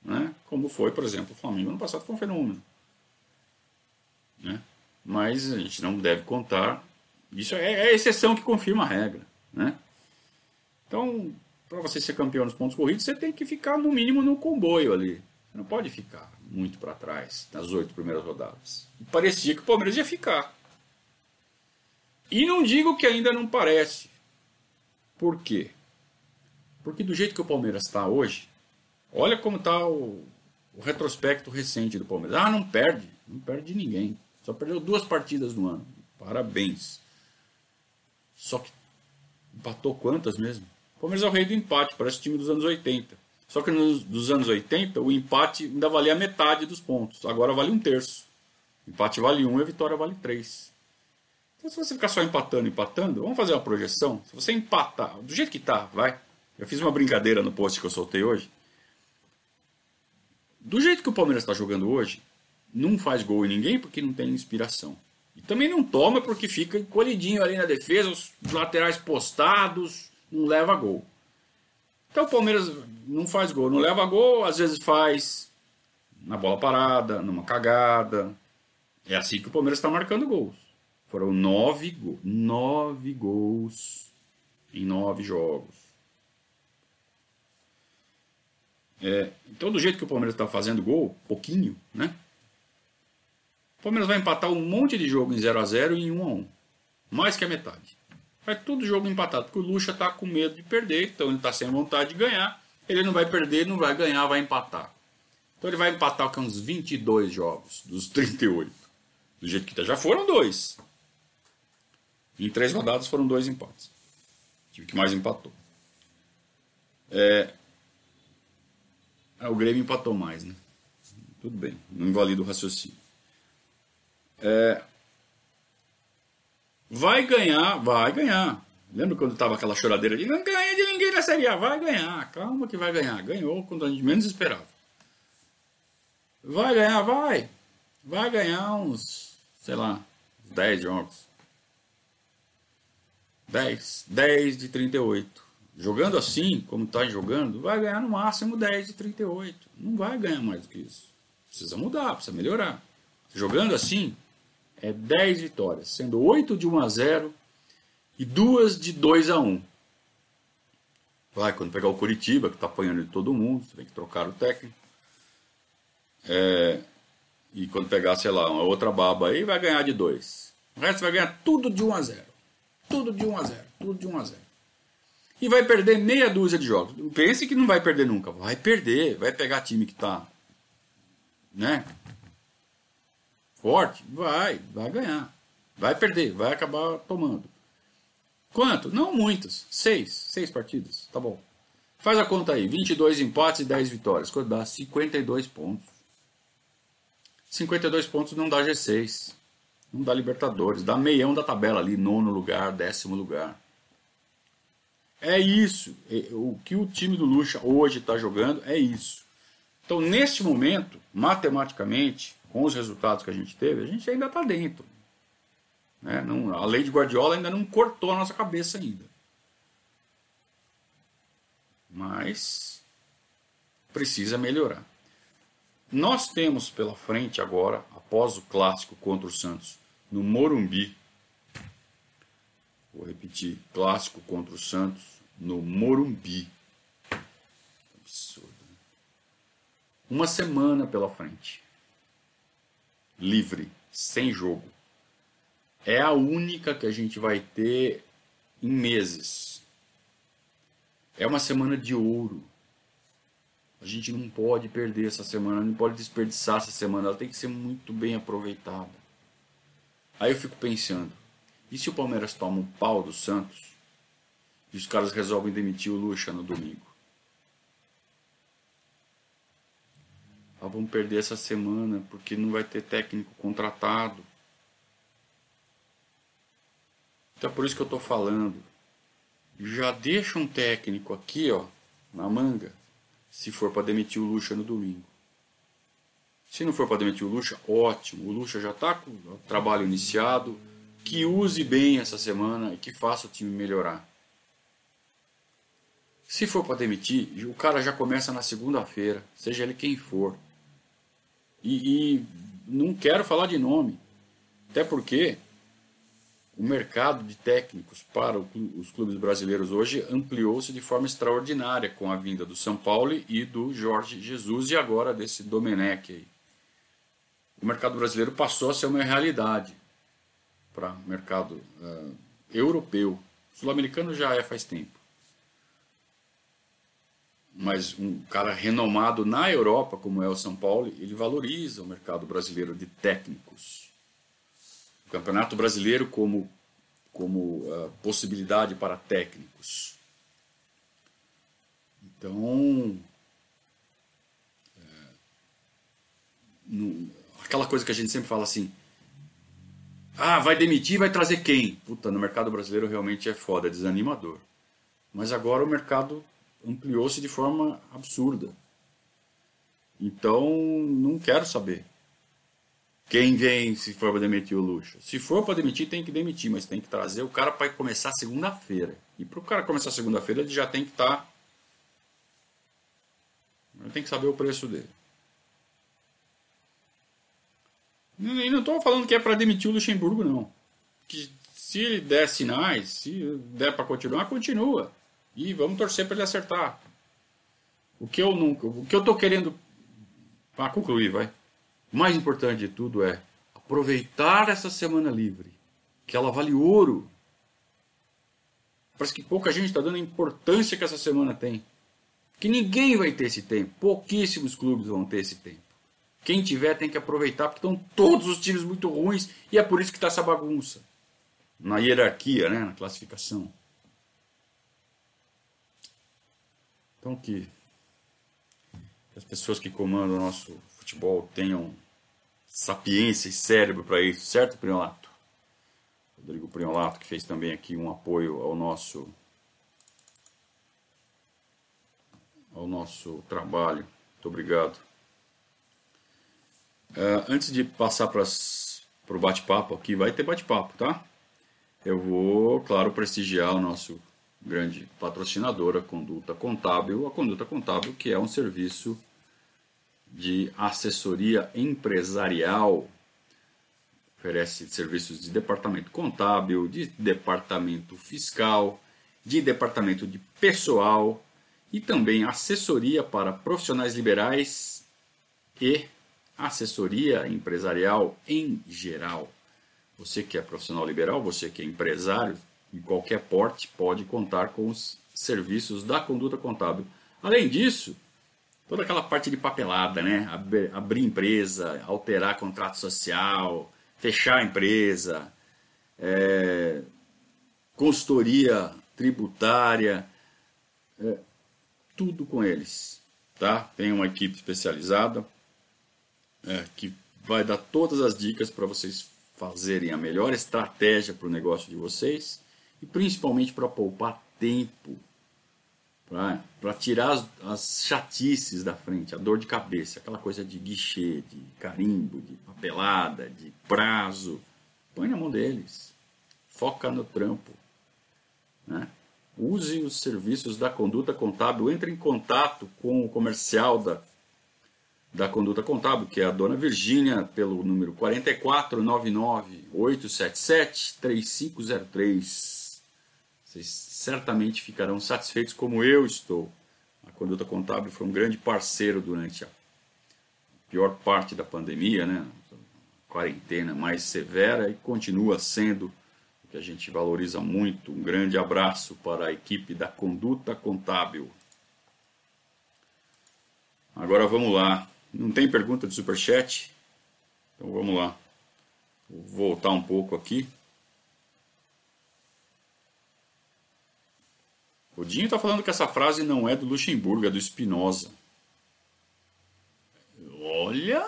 Speaker 1: né? como foi, por exemplo, o Flamengo ano passado foi um fenômeno. Né? Mas a gente não deve contar. Isso é, é a exceção que confirma a regra. Né? Então, para você ser campeão nos pontos corridos, você tem que ficar no mínimo no comboio ali. Você não pode ficar muito para trás nas oito primeiras rodadas. E parecia que o Palmeiras ia ficar. E não digo que ainda não parece. Por quê? Porque do jeito que o Palmeiras está hoje, olha como está o, o, retrospecto recente do Palmeiras. Ah, não perde. Não perde ninguém. Só perdeu duas partidas no ano. Parabéns. Só que empatou quantas mesmo? Palmeiras é o rei do empate, parece o time dos anos 80. Só que nos dos anos 80, o empate ainda valia metade dos pontos. Agora vale um terço. O empate vale um e a vitória vale três. Então, se você ficar só empatando, empatando, vamos fazer uma projeção. Se você empatar, do jeito que tá, vai. Eu fiz uma brincadeira no post que eu soltei hoje. Do jeito que o Palmeiras está jogando hoje, não faz gol em ninguém porque não tem inspiração. E também não toma porque fica encolhidinho ali na defesa, os laterais postados, não leva gol. Então o Palmeiras não faz gol, não leva gol, às vezes faz na bola parada, numa cagada. É assim que o Palmeiras está marcando gols. Foram nove, go nove gols em nove jogos. É, então, do jeito que o Palmeiras está fazendo gol, pouquinho, né? O Palmeiras vai empatar um monte de jogo em 0 a 0 e em 1 a 1 Mais que a metade. Vai tudo jogo empatado, porque o Lucha está com medo de perder, então ele está sem vontade de ganhar. Ele não vai perder, não vai ganhar, vai empatar. Então ele vai empatar com uns 22 jogos dos 38. Do jeito que está. Já foram dois. Em três rodadas foram dois empates. O time que mais empatou. É... Ah, o Grêmio empatou mais, né? Tudo bem, não invalida o raciocínio. É... Vai ganhar, vai ganhar. Lembra quando tava aquela choradeira de não ganha de ninguém na Série A? Vai ganhar, calma que vai ganhar. Ganhou quando a gente menos esperava. Vai ganhar, vai. Vai ganhar uns, sei lá, 10 jogos. 10. 10 de 38. Jogando assim, como está jogando, vai ganhar no máximo 10 de 38. Não vai ganhar mais do que isso. Precisa mudar, precisa melhorar. Jogando assim, é 10 vitórias, sendo 8 de 1 a 0 e 2 de 2 a 1. Vai, quando pegar o Curitiba, que está apanhando de todo mundo, você tem que trocar o técnico. É, e quando pegar, sei lá, uma outra baba aí, vai ganhar de 2. O resto vai ganhar tudo de 1 a 0. Tudo de 1 a 0, tudo de 1 a 0. E vai perder meia dúzia de jogos. Pense que não vai perder nunca. Vai perder, vai pegar time que está, né? Forte, vai, vai ganhar. Vai perder, vai acabar tomando. Quanto? Não muitos. Seis. Seis partidas. Tá bom. Faz a conta aí. 22 empates e 10 vitórias. Quanto dá? 52 pontos. 52 pontos não dá G6. Não dá Libertadores. Dá meião da tabela ali. Nono lugar, décimo lugar. É isso. É, o que o time do Lucha hoje está jogando é isso. Então, neste momento, matematicamente, com os resultados que a gente teve, a gente ainda está dentro. Né? Não, a lei de Guardiola ainda não cortou a nossa cabeça ainda. Mas precisa melhorar. Nós temos pela frente agora, após o clássico contra o Santos, no Morumbi. Vou repetir, clássico contra o Santos no Morumbi. Absurdo. Uma semana pela frente. Livre, sem jogo é a única que a gente vai ter em meses. É uma semana de ouro. A gente não pode perder essa semana, não pode desperdiçar essa semana, ela tem que ser muito bem aproveitada. Aí eu fico pensando, e se o Palmeiras toma um pau do Santos e os caras resolvem demitir o Lucha no domingo? Ah, vamos perder essa semana porque não vai ter técnico contratado. Então é por isso que eu estou falando. Já deixa um técnico aqui, ó, na manga, se for para demitir o Lucha no domingo. Se não for para demitir o Lucha, ótimo. O Lucha já está com o trabalho iniciado. Que use bem essa semana e que faça o time melhorar. Se for para demitir, o cara já começa na segunda-feira, seja ele quem for. E, e não quero falar de nome. Até porque o mercado de técnicos para os clubes brasileiros hoje ampliou-se de forma extraordinária com a vinda do São Paulo e do Jorge Jesus e agora desse Domenech aí. O mercado brasileiro passou a ser uma realidade para o mercado uh, europeu. Sul-americano já é faz tempo. Mas um cara renomado na Europa, como é o São Paulo, ele valoriza o mercado brasileiro de técnicos. Campeonato Brasileiro como, como uh, possibilidade para técnicos. Então, é, no, aquela coisa que a gente sempre fala assim, ah, vai demitir, vai trazer quem? Puta, no mercado brasileiro realmente é foda, é desanimador. Mas agora o mercado ampliou-se de forma absurda. Então, não quero saber. Quem vem se for para demitir o Lucha? Se for para demitir, tem que demitir, mas tem que trazer o cara para começar segunda-feira. E para o cara começar segunda-feira, ele já tem que estar. Tá... Tem que saber o preço dele. E não estou falando que é para demitir o Luxemburgo, não. Que se ele der sinais, se der para continuar, continua. E vamos torcer para ele acertar. O que eu nunca, o que eu estou querendo para concluir, vai. O mais importante de tudo é aproveitar essa semana livre, que ela vale ouro. Parece que pouca gente está dando a importância que essa semana tem. Que ninguém vai ter esse tempo. Pouquíssimos clubes vão ter esse tempo. Quem tiver tem que aproveitar, porque estão todos os times muito ruins e é por isso que está essa bagunça. Na hierarquia, né? na classificação. Então que as pessoas que comandam o nosso futebol tenham sapiência e cérebro para isso, certo, Priolato? Rodrigo Priolato, que fez também aqui um apoio ao nosso ao nosso trabalho. Muito obrigado. Uh, antes de passar para o bate-papo aqui, vai ter bate-papo, tá? Eu vou, claro, prestigiar o nosso grande patrocinadora, Conduta Contábil. A Conduta Contábil, que é um serviço de assessoria empresarial, oferece serviços de departamento contábil, de departamento fiscal, de departamento de pessoal e também assessoria para profissionais liberais e assessoria empresarial em geral. Você que é profissional liberal, você que é empresário de qualquer porte, pode contar com os serviços da conduta contábil. Além disso, toda aquela parte de papelada, né? Abrir, abrir empresa, alterar contrato social, fechar a empresa, é, consultoria tributária, é, tudo com eles, tá? Tem uma equipe especializada é, que vai dar todas as dicas para vocês fazerem a melhor estratégia para o negócio de vocês e principalmente para poupar tempo, para tirar as, as, chatices da frente, a dor de cabeça, aquela coisa de guichê, de carimbo, de papelada, de prazo. Põe na mão deles. Foca no trampo. Né? Use os serviços da conduta contábil, entre em contato com o comercial da da Conduta Contábil, que é a dona Virgínia, pelo número 449-877-3503. Vocês certamente ficarão satisfeitos como eu estou. A Conduta Contábil foi um grande parceiro durante a pior parte da pandemia, né? quarentena mais severa e continua sendo o que a gente valoriza muito. Um grande abraço para a equipe da Conduta Contábil. Agora vamos lá. Não tem pergunta de superchat? Então vamos lá. Vou voltar um pouco aqui. O Dinho está falando que essa frase não é do Luxemburgo, é do Spinoza. Olha,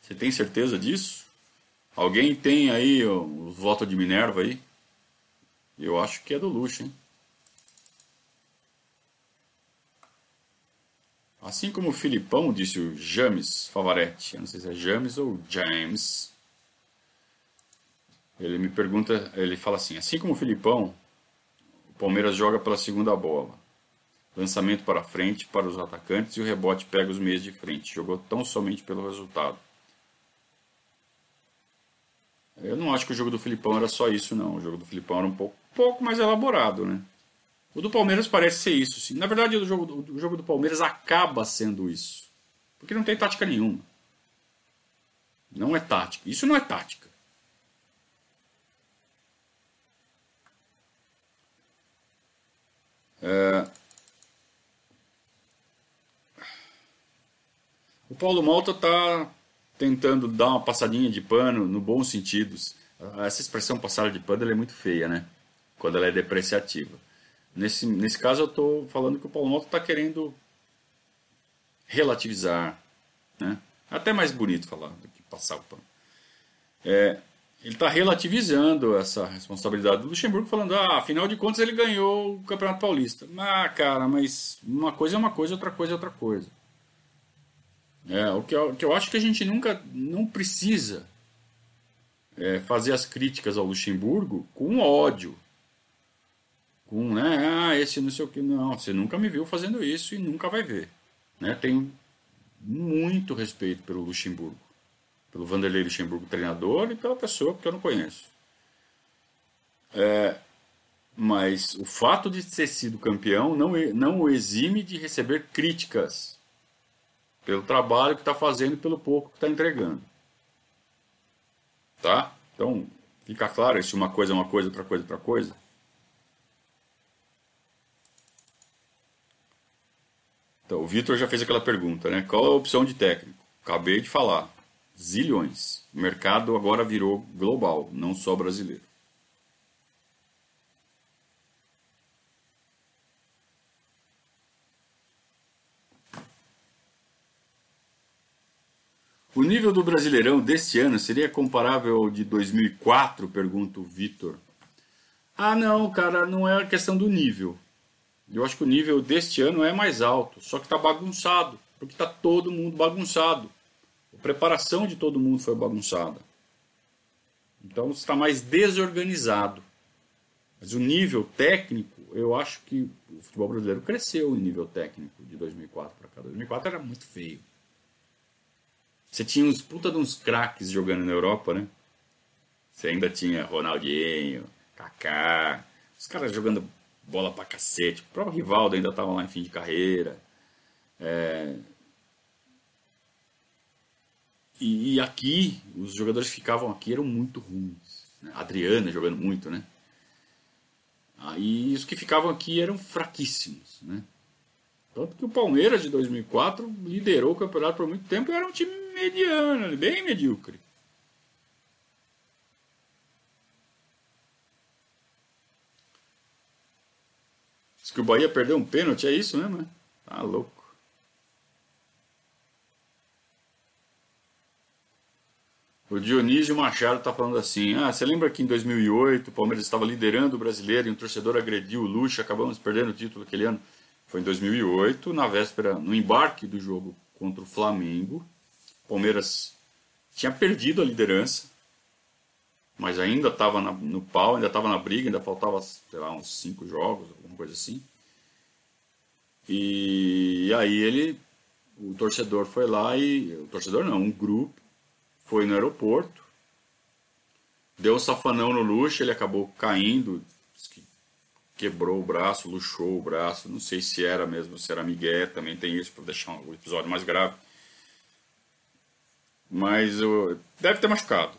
Speaker 1: você tem certeza disso? Alguém tem aí o voto de Minerva aí? Eu acho que é do Luxo, hein? Assim como o Filipão, disse o James Favaretti, eu não sei se é James ou James, ele me pergunta, ele fala assim, assim como o Filipão, o Palmeiras joga pela segunda bola, lançamento para frente para os atacantes e o rebote pega os meios de frente, jogou tão somente pelo resultado. Eu não acho que o jogo do Filipão era só isso não, o jogo do Filipão era um pouco, pouco mais elaborado, né? O do Palmeiras parece ser isso. Sim. Na verdade, o jogo, o jogo do Palmeiras acaba sendo isso. Porque não tem tática nenhuma. Não é tática. Isso não é tática. É... O Paulo Malta está tentando dar uma passadinha de pano no bom sentido. Essa expressão passada de pano é muito feia, né? Quando ela é depreciativa. Nesse, nesse caso, eu estou falando que o Paulo Malta está querendo relativizar. Né? Até mais bonito falar do que passar o pano. É, ele está relativizando essa responsabilidade do Luxemburgo, falando: ah, afinal de contas ele ganhou o Campeonato Paulista. Ah, cara, mas uma coisa é uma coisa, outra coisa é outra coisa. É, o que eu, que eu acho que a gente nunca não precisa é, fazer as críticas ao Luxemburgo com ódio com, né, ah, esse não sei o que, não, você nunca me viu fazendo isso e nunca vai ver. Né? Tenho muito respeito pelo Luxemburgo, pelo Vanderlei Luxemburgo treinador e pela pessoa que eu não conheço. É, mas o fato de ter sido campeão não, não o exime de receber críticas pelo trabalho que está fazendo e pelo pouco que está entregando. Tá? Então, fica claro se uma coisa é uma coisa, outra coisa é outra coisa. Então, o Vitor já fez aquela pergunta, né? Qual a opção de técnico? Acabei de falar. Zilhões. O mercado agora virou global, não só brasileiro. O nível do Brasileirão deste ano seria comparável ao de 2004? Pergunta o Vitor. Ah, não, cara, não é a questão do nível. Eu acho que o nível deste ano é mais alto, só que está bagunçado, porque está todo mundo bagunçado. A preparação de todo mundo foi bagunçada. Então está mais desorganizado. Mas o nível técnico eu acho que o futebol brasileiro cresceu em nível técnico de 2004 para cá. 2004 era muito feio. Você tinha uns puta de uns craques jogando na Europa, né? Você ainda tinha Ronaldinho, Kaká, os caras jogando bola pra cacete. O próprio Rivaldo ainda estava lá em fim de carreira. É... E, e, aqui, os jogadores que ficavam aqui eram muito ruins. Né? Adriana jogando muito, né? Aí os que ficavam aqui eram fraquíssimos, né? Tanto que o Palmeiras de 2004 liderou o campeonato por muito tempo e era um time mediano, bem medíocre. Diz que o Bahia perdeu um pênalti, é isso mesmo, né? Tá louco. O Dionísio Machado está falando assim: Ah, você lembra que em 2008 o Palmeiras estava liderando o brasileiro e um torcedor agrediu o Lucha, acabamos perdendo o título aquele ano? Foi em 2008, na véspera, no embarque do jogo contra o Flamengo. O Palmeiras tinha perdido a liderança, mas ainda estava no pau, ainda estava na briga, ainda faltava, sei lá, uns cinco jogos, alguma coisa assim. E aí ele, o torcedor foi lá e, o torcedor não, um grupo, foi no aeroporto, deu um safanão no luxo, ele acabou caindo, quebrou o braço, luxou o braço, não sei se era mesmo, se era Miguel, também tem isso para deixar o episódio mais grave. Mas uh, deve ter machucado.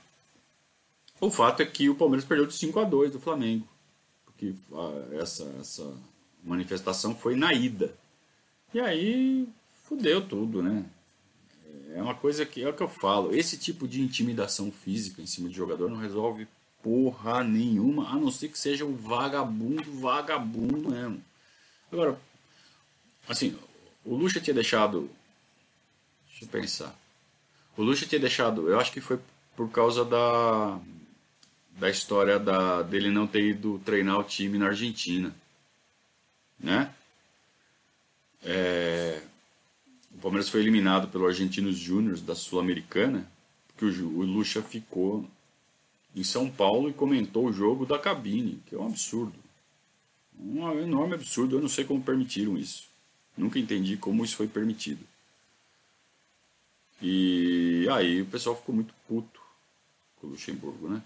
Speaker 1: O fato é que o Palmeiras perdeu de 5 a 2 do Flamengo. Porque uh, essa, essa manifestação foi na ida. E aí fudeu tudo, né? É uma coisa que é o que eu falo. Esse tipo de intimidação física em cima de jogador não resolve porra nenhuma, a não ser que seja um vagabundo, vagabundo mesmo. Agora, assim, o Lucha tinha deixado. Deixa eu pensar. O Lucha tinha deixado. Eu acho que foi por causa da. Da história da, dele não ter ido treinar o time na Argentina. Né? É, o Palmeiras foi eliminado pelo Argentinos Júnior da Sul-Americana, porque o, Lucha ficou em São Paulo e comentou o jogo da cabine, que é um absurdo. Um enorme absurdo, eu não sei como permitiram isso. Nunca entendi como isso foi permitido. E aí o pessoal ficou muito puto com o Luxemburgo, né?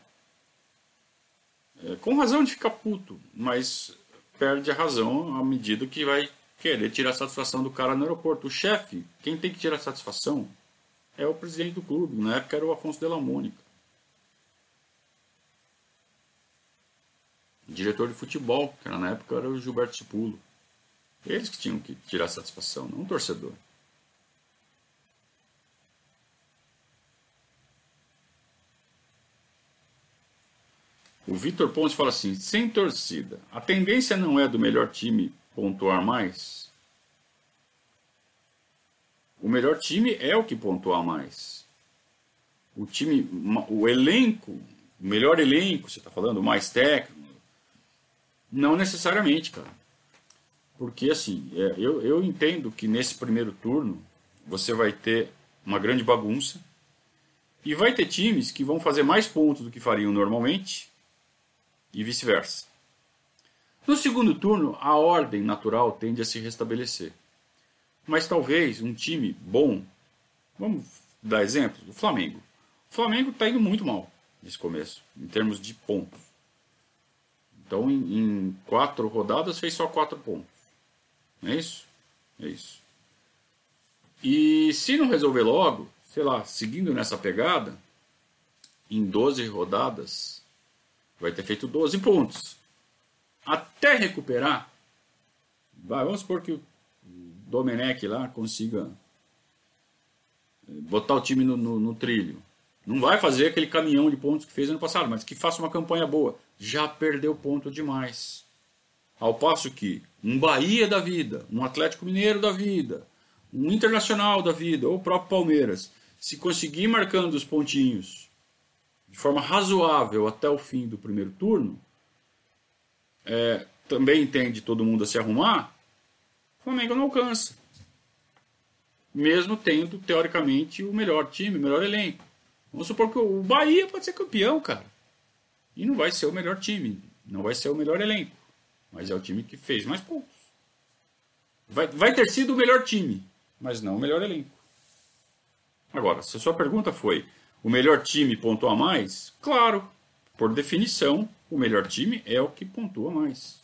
Speaker 1: É, com razão de ficar puto, mas perde a razão à medida que vai querer tirar satisfação do cara no aeroporto. O chefe, quem tem que tirar satisfação é o presidente do clube. Na época era o Afonso de la Mônica. diretor de futebol, que na época era o Gilberto Cipulo. Eles que tinham que tirar satisfação, não o torcedor. O Vitor Pontes fala assim: sem torcida, a tendência não é do melhor time pontuar mais? O melhor time é o que pontuar mais. O time, o elenco, o melhor elenco, você está falando, o mais técnico, não necessariamente, cara. Porque assim, é, eu, eu entendo que nesse primeiro turno você vai ter uma grande bagunça e vai ter times que vão fazer mais pontos do que fariam normalmente e vice-versa. No segundo turno, a ordem natural tende a se restabelecer. Mas talvez um time bom, vamos dar exemplo, o Flamengo. O Flamengo está indo muito mal nesse começo, em termos de pontos. Então, em, em quatro rodadas, fez só quatro pontos. Não é isso? É isso. E se não resolver logo, sei lá, seguindo nessa pegada, em 12 rodadas, vai ter feito 12 pontos. Até recuperar, vai, vamos supor que o Domenech lá consiga eh, botar o time no, no, no trilho. Não vai fazer aquele caminhão de pontos que fez ano passado, mas que faça uma campanha boa já perdeu ponto demais. Ao passo que um Bahia da vida, um Atlético Mineiro da vida, um Internacional da vida, ou o próprio Palmeiras, se conseguir marcando os pontinhos de forma razoável até o fim do primeiro turno, é, também tende todo mundo a se arrumar, o Flamengo não alcança. Mesmo tendo, teoricamente, o melhor time, o melhor elenco. Vamos supor que o Bahia pode ser campeão, cara. E não vai ser o melhor time, não vai ser o melhor elenco. mas é o time que fez mais pontos. Vai, vai ter sido o melhor time, mas não o melhor elenco. Agora, se a sua pergunta foi o melhor time pontua mais, claro, por definição, o melhor time é o que pontua mais.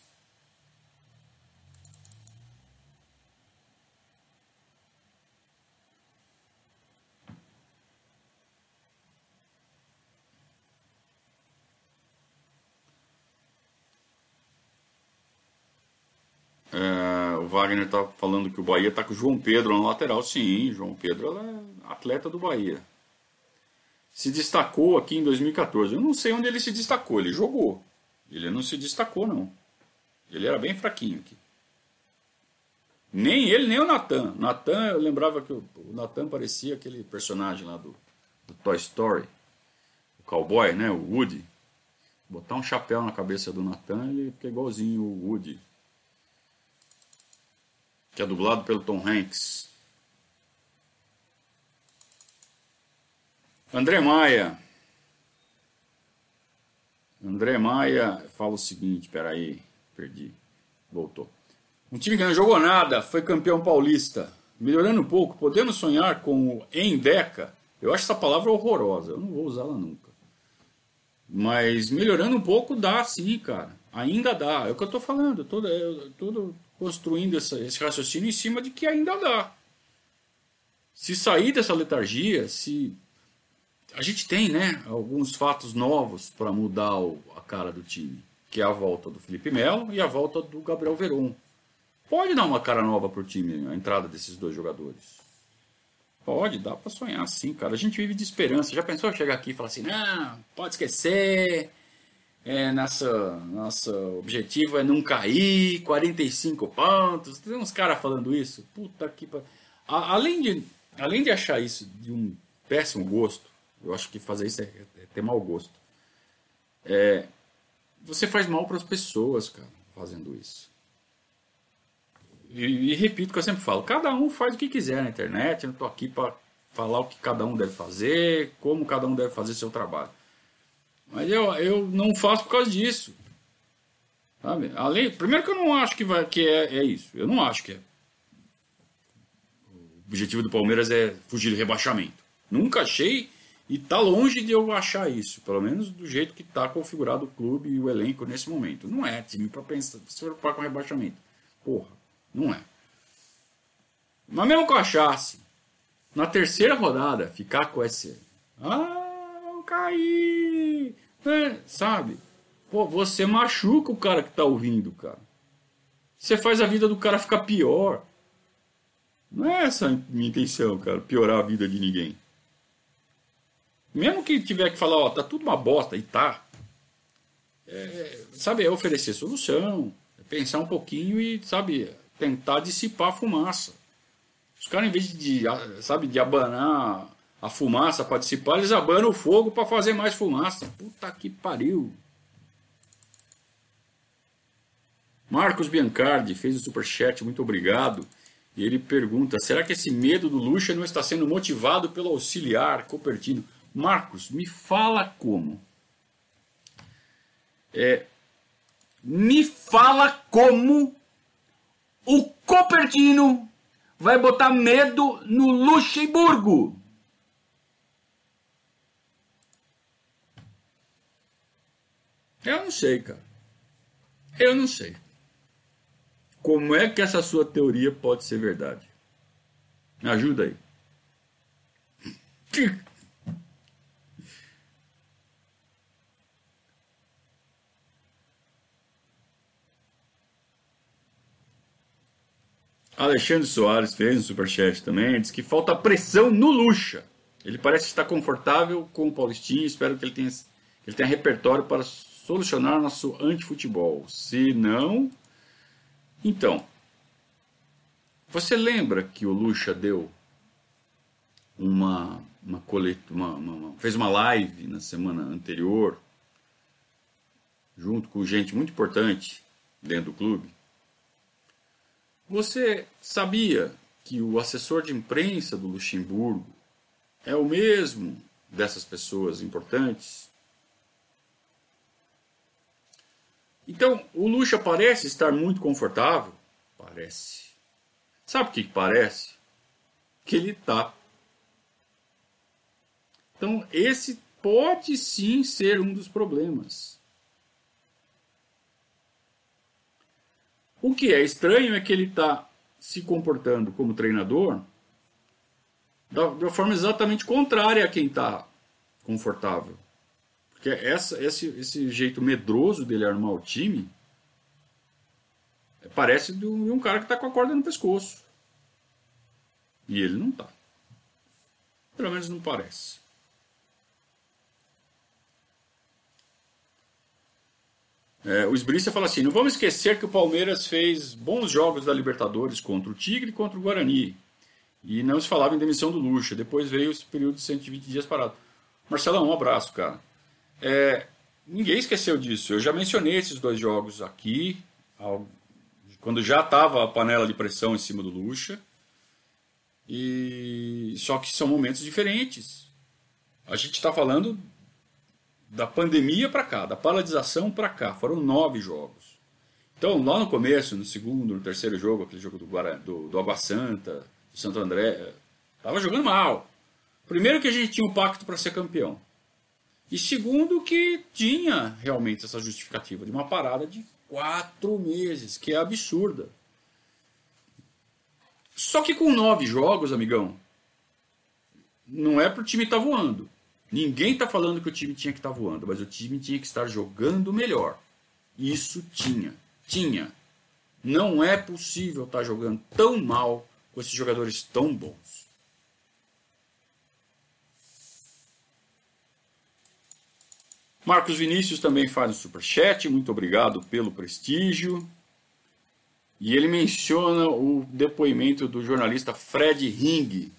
Speaker 1: É, o Wagner está falando que o Bahia está com o João Pedro na lateral. Sim, João Pedro é atleta do Bahia. Se destacou aqui em 2014. Eu não sei onde ele se destacou. Ele jogou. Ele não se destacou, não. Ele era bem fraquinho aqui. Nem ele, nem o Natan. Natan, eu lembrava que o, Natan parecia aquele personagem lá do, do Toy Story. O cowboy, né? O Woody. Botar um chapéu na cabeça do Natan, ele fica igualzinho o Woody que é dublado pelo Tom Hanks. André Maia. André Maia fala o seguinte, peraí, perdi, voltou. Um time que não jogou nada, foi campeão paulista. Melhorando um pouco, podemos sonhar com o Endeca. Eu acho essa palavra horrorosa, eu não vou usá-la nunca. Mas melhorando um pouco dá sim, cara. Ainda dá. É o que eu estou falando. Todo, todo construindo essa, esse raciocínio em cima de que ainda dá. Se sair dessa letargia, se a gente tem, né, alguns fatos novos para mudar o, a cara do time, que é a volta do Felipe Melo e a volta do Gabriel Veron. Pode dar uma cara nova para o time, a entrada desses dois jogadores. Pode, dá para sonhar sim, cara. A gente vive de esperança. Já pensou chegar aqui e falar assim: não, pode esquecer, é, nossa, nosso objetivo é não cair, 45 pontos. Tem uns caras falando isso. Puta que além de Além de achar isso de um péssimo gosto, eu acho que fazer isso é, é ter mau gosto. É, você faz mal para as pessoas, cara, fazendo isso. E, e, repito o que eu sempre falo: cada um faz o que quiser na internet. Eu não estou aqui para falar o que cada um deve fazer, como cada um deve fazer seu trabalho. Mas eu, eu não faço por causa disso. Sabe? Além, primeiro que eu não acho que, vai, que é, é isso. Eu não acho que é. O objetivo do Palmeiras é fugir do rebaixamento. Nunca achei e está longe de eu achar isso. Pelo menos do jeito que está configurado o clube e o elenco nesse momento. Não é time para pensar, se preocupar com rebaixamento. Porra, não é. Mas mesmo que eu achasse, na terceira rodada, ficar com esse. Ah, eu caí! É, sabe? Pô, você machuca o cara que tá ouvindo, cara. Você faz a vida do cara ficar pior. Não é essa a minha intenção, cara, piorar a vida de ninguém. Mesmo que tiver que falar, ó, tá tudo uma bosta, e tá. É, sabe, é oferecer solução, é pensar um pouquinho e, sabe, tentar dissipar a fumaça. Os caras, em vez de, sabe, de abanar a fumaça para dissipar, eles abanam o fogo para fazer mais fumaça. Puta que pariu. Marcos Biancardi fez o superchat, muito obrigado. E ele pergunta: será que esse medo do Lucha não está sendo motivado pelo auxiliar Copertino? Marcos, me fala como. É, me fala como o Copertino vai botar medo no Luxemburgo. Eu não sei, cara. Eu não sei. Como é que essa sua teoria pode ser verdade? Me ajuda aí. Alexandre Soares fez um superchat também, diz que falta pressão no Lucha. Ele parece estar confortável com o Paulistinho, espero que ele tenha, ele tenha repertório para solucionar nosso antifutebol. Se não. Então. Você lembra que o Lucha deu uma, uma coleta, uma, uma, fez uma live na semana anterior, junto com gente muito importante dentro do clube? Você sabia que o assessor de imprensa do Luxemburgo é o mesmo dessas pessoas importantes? Então, o Lucha parece estar muito confortável? Parece. Sabe o que parece? Que ele tá. Então, esse pode sim ser um dos problemas. O que é estranho é que ele está se comportando como treinador da, da forma exatamente contrária a quem está confortável. Porque essa, esse, esse jeito medroso dele armar o time parece de um cara que está com a corda no pescoço. E ele não está. Pelo menos não parece. É, o Esbrícia fala assim: não vamos esquecer que o Palmeiras fez bons jogos da Libertadores contra o Tigre e contra o Guarani. E não se falava em demissão do Lucha. Depois veio esse período de 120 dias parado. Marcelão, um abraço, cara. É, ninguém esqueceu disso. Eu já mencionei esses dois jogos aqui, quando já estava a panela de pressão em cima do Lucha. E só que são momentos diferentes. A gente está falando da pandemia para cá, da paralisação para cá. Foram nove jogos. Então, lá no começo, no segundo, no terceiro jogo, aquele jogo do, do, do Água Santa, do Santo André, estava jogando mal. Primeiro que a gente tinha um pacto para ser campeão. E segundo que tinha realmente essa justificativa de uma parada de quatro meses, que é absurda. Só que com nove jogos, amigão, não é para o time estar tá voando. Ninguém está falando que o time tinha que estar tá voando, mas o time tinha que estar jogando melhor. Isso tinha. Tinha. Não é possível estar tá jogando tão mal com esses jogadores tão bons. Marcos Vinícius também faz um superchat, muito obrigado pelo prestígio. E ele menciona o depoimento do jornalista Fred Ring,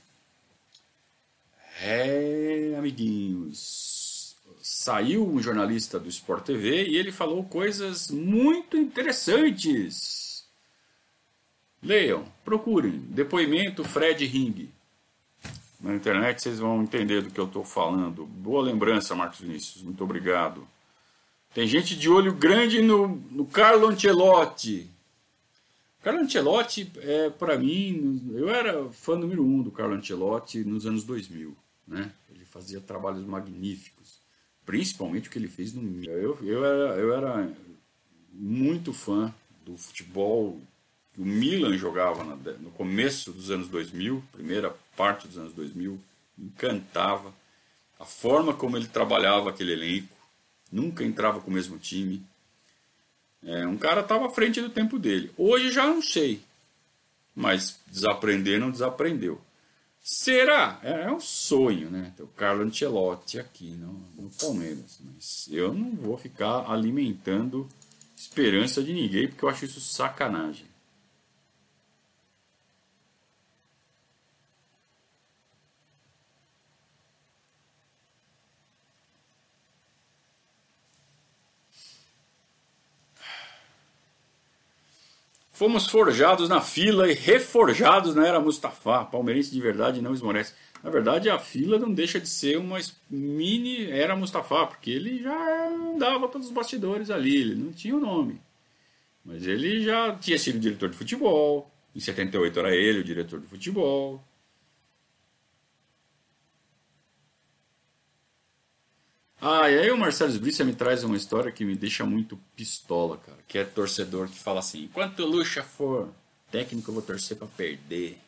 Speaker 1: é, amiguinhos. Saiu um jornalista do Sport TV e ele falou coisas muito interessantes. Leiam, procurem. Depoimento Fred Ring. Na internet vocês vão entender do que eu estou falando. Boa lembrança, Marcos Vinícius. Muito obrigado. Tem gente de olho grande no, no Carlo Ancelotti. Carlo Ancelotti, é, para mim, eu era fã número um do Carlo Ancelotti nos anos 2000. Né? Ele fazia trabalhos magníficos, principalmente o que ele fez no Milan. Eu, eu, era, eu era muito fã do futebol que o Milan jogava no começo dos anos 2000, primeira parte dos anos 2000, encantava. A forma como ele trabalhava aquele elenco, nunca entrava com o mesmo time. É, um cara estava à frente do tempo dele. Hoje já não sei, mas desaprender não desaprendeu. Será? É, é um sonho, né? Ter o Carlo Ancelotti aqui no, no Palmeiras. Mas eu não vou ficar alimentando esperança de ninguém, porque eu acho isso sacanagem. Fomos forjados na fila e reforjados na era Mustafa. Palmeirense de verdade não esmorece. Na verdade, a fila não deixa de ser uma mini era Mustafa, porque ele já andava todos os bastidores ali, ele não tinha o nome. Mas ele já tinha sido diretor de futebol. Em 78 era ele o diretor de futebol. Ah, e aí o Marcelo Sbrícia me traz uma história que me deixa muito pistola, cara. Que é torcedor que fala assim: enquanto o Lucha for técnico, eu vou torcer para perder.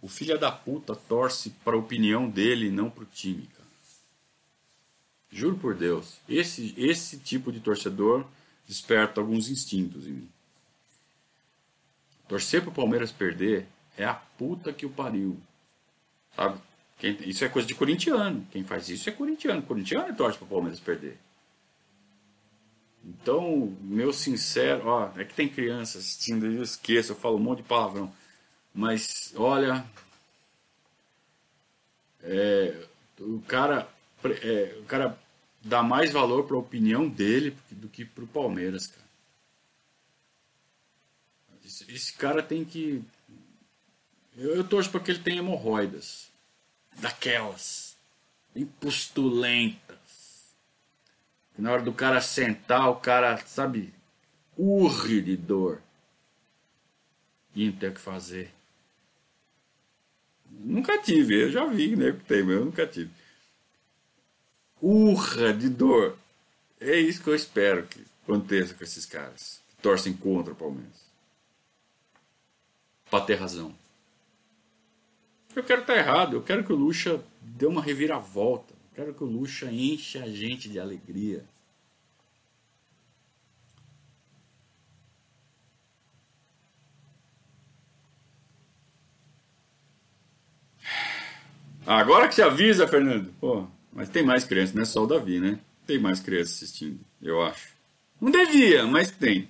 Speaker 1: O filho da puta torce para opinião dele, não para o time, cara. Juro por Deus, esse, esse tipo de torcedor desperta alguns instintos em mim. Torcer para o Palmeiras perder é a puta que o pariu. Sabe? Quem, isso é coisa de corintiano. Quem faz isso é corintiano. Corintiano torce para o Palmeiras perder. Então, meu sincero, ó, é que tem criança assistindo, eu esqueço, eu falo um monte de palavrão. Mas, olha, é, o cara, é, o cara dá mais valor para a opinião dele do que para o Palmeiras, cara. Esse, esse, cara tem que. Eu, eu torço para que ele tenha hemorroidas daquelas, bem postulentas. Na hora do cara sentar, o cara, sabe, urre de dor. E não tem o que fazer. Nunca tive, eu já vi, né, que tem, mas eu nunca tive. Urra de dor. É isso que eu espero que aconteça com esses caras que torcem contra o Palmeiras. Pra ter razão. Eu quero estar errado, eu quero que o Lucha dê uma reviravolta. Eu quero que o Lucha encha a gente de alegria. Agora que você avisa, Fernando. Pô, mas tem mais crianças, não é só o Davi, né? Tem mais crianças assistindo, eu acho. Não devia, mas tem.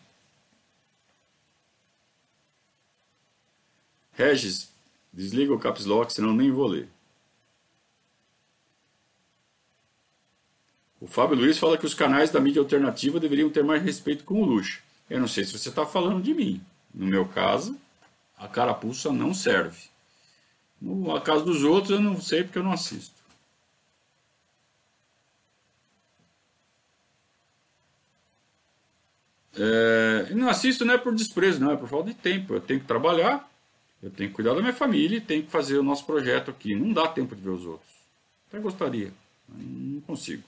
Speaker 1: Regis, desliga o caps lock, senão nem vou ler. O Fábio Luiz fala que os canais da mídia alternativa deveriam ter mais respeito com o luxo. Eu não sei se você está falando de mim. No meu caso, a carapuça não serve. No caso dos outros, eu não sei porque eu não assisto. É, não assisto não é por desprezo, não, é por falta de tempo. Eu tenho que trabalhar, eu tenho que cuidar da minha família e tenho que fazer o nosso projeto aqui. Não dá tempo de ver os outros. Até gostaria, mas não consigo.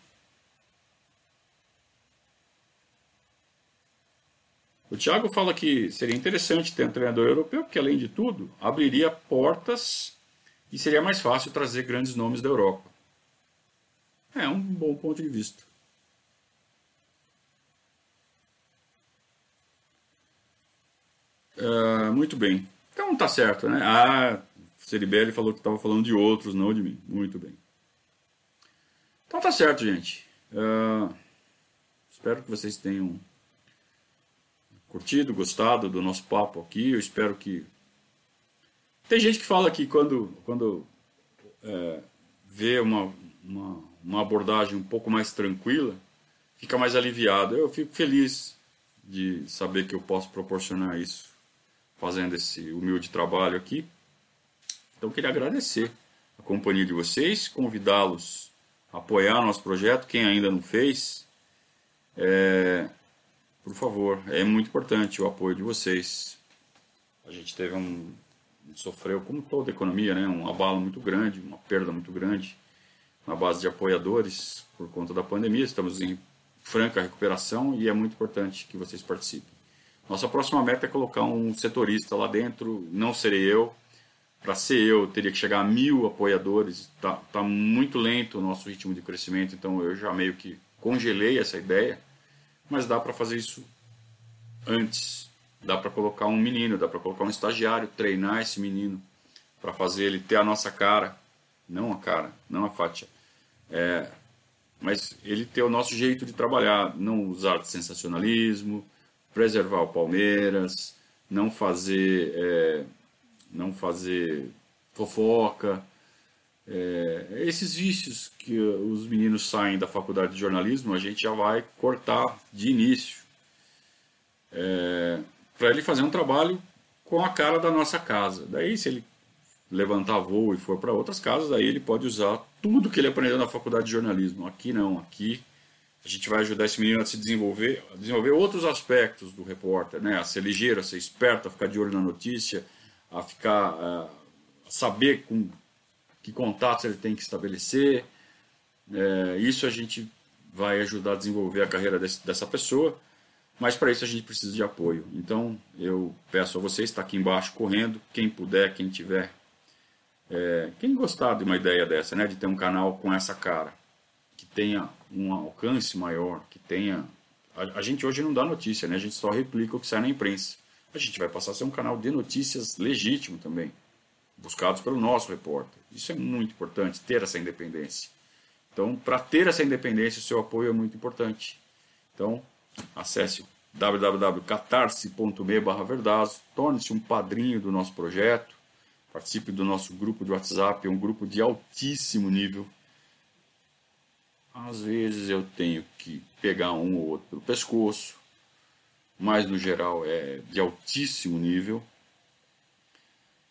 Speaker 1: O Thiago fala que seria interessante ter um treinador europeu, porque além de tudo, abriria portas e seria mais fácil trazer grandes nomes da Europa. É um bom ponto de vista. Uh, muito bem. Então tá certo, né? Ah, Ceribelli falou que estava falando de outros, não de mim. Muito bem. Então tá certo, gente. Uh, espero que vocês tenham curtido, gostado do nosso papo aqui. Eu espero que tem gente que fala que quando, quando é, vê uma, uma, uma, abordagem um pouco mais tranquila, fica mais aliviado. Eu fico feliz de saber que eu posso proporcionar isso fazendo esse humilde trabalho aqui. Então, queria agradecer a companhia de vocês, convidá-los a apoiar nosso projeto. Quem ainda não fez, é, por favor, é muito importante o apoio de vocês. A gente teve um sofreu, como toda a economia, né, um abalo muito grande, uma perda muito grande na base de apoiadores por conta da pandemia. Estamos em franca recuperação e é muito importante que vocês participem. Nossa próxima meta é colocar um setorista lá dentro, não serei eu. Para ser eu, teria que chegar a mil apoiadores. Está tá muito lento o nosso ritmo de crescimento, então eu já meio que congelei essa ideia, mas dá para fazer isso antes. Dá para colocar um menino, dá para colocar um estagiário, treinar esse menino para fazer ele ter a nossa cara, não a cara, não a faixa, é, mas ele ter o nosso jeito de trabalhar, não usar de sensacionalismo, preservar o Palmeiras, não fazer, é, não fazer fofoca, é, esses vícios que os meninos saem da faculdade de jornalismo, a gente já vai cortar de início. É, para ele fazer um trabalho com a cara da nossa casa. Daí, se ele levantar voo e for para outras casas, aí ele pode usar tudo que ele aprendeu na faculdade de jornalismo. Aqui não, aqui a gente vai ajudar esse menino a se desenvolver, a desenvolver outros aspectos do repórter, né? A ser ligeiro, a ser esperto, a ficar de olho na notícia, a ficar a saber com que contatos ele tem que estabelecer. É, isso a gente vai ajudar a desenvolver a carreira desse, dessa pessoa. Mas para isso a gente precisa de apoio. Então eu peço a vocês, está aqui embaixo correndo, quem puder, quem tiver, é, quem gostar de uma ideia dessa, né, de ter um canal com essa cara, que tenha um alcance maior, que tenha. A, a gente hoje não dá notícia, né, a gente só replica o que sai na imprensa. A gente vai passar a ser um canal de notícias legítimo também, buscados pelo nosso repórter. Isso é muito importante, ter essa independência. Então, para ter essa independência, o seu apoio é muito importante. Então, Acesse www.catarse.me Verdazo, torne-se um padrinho do nosso projeto, participe do nosso grupo de WhatsApp, é um grupo de altíssimo nível. Às vezes eu tenho que pegar um ou outro pelo pescoço, mas no geral é de altíssimo nível.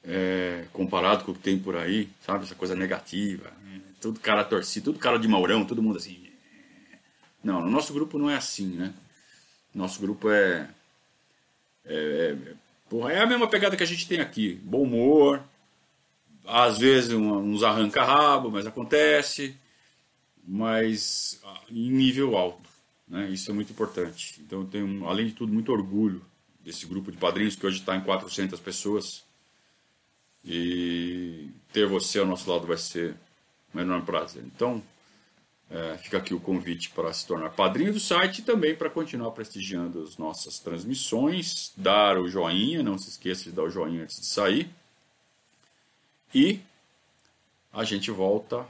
Speaker 1: É, comparado com o que tem por aí, sabe? Essa coisa negativa. Tudo cara torcido, tudo cara de Maurão, todo mundo assim. Não, no nosso grupo não é assim, né? Nosso grupo é. É, é, porra, é a mesma pegada que a gente tem aqui. Bom humor, às vezes uns arranca-rabo, mas acontece, mas ah, em nível alto. Né? Isso é muito importante. Então eu tenho, além de tudo, muito orgulho desse grupo de padrinhos que hoje está em 400 pessoas. E ter você ao nosso lado vai ser um enorme prazer. Então, é, fica aqui o convite para se tornar padrinho do site e também para continuar prestigiando as nossas transmissões, dar o joinha, não se esqueça de dar o joinha antes de sair. E a gente volta.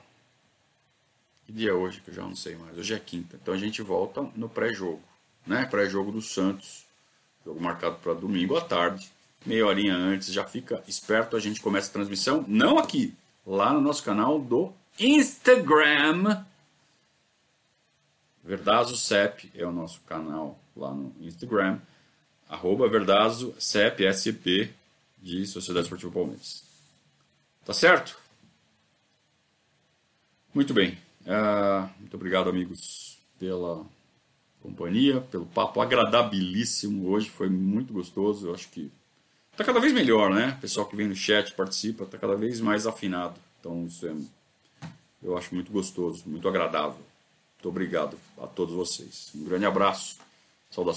Speaker 1: Que dia é hoje? Que eu já não sei mais. Hoje é quinta. Então a gente volta no pré-jogo. Né? Pré-jogo do Santos. Jogo marcado para domingo à tarde. Meia horinha antes, já fica esperto. A gente começa a transmissão. Não aqui. Lá no nosso canal do Instagram. Verdazo CEP é o nosso canal lá no Instagram. Arroba Verdazo CEP, SCP de Sociedade Esportiva Palmeiras. Tá certo? Muito bem. Uh, muito obrigado, amigos, pela companhia, pelo papo agradabilíssimo hoje. Foi muito gostoso. Eu acho que tá cada vez melhor, né? O pessoal que vem no chat, participa, tá cada vez mais afinado. Então, isso é, eu acho muito gostoso, muito agradável. Muito obrigado a todos vocês. Um grande abraço. Saudações.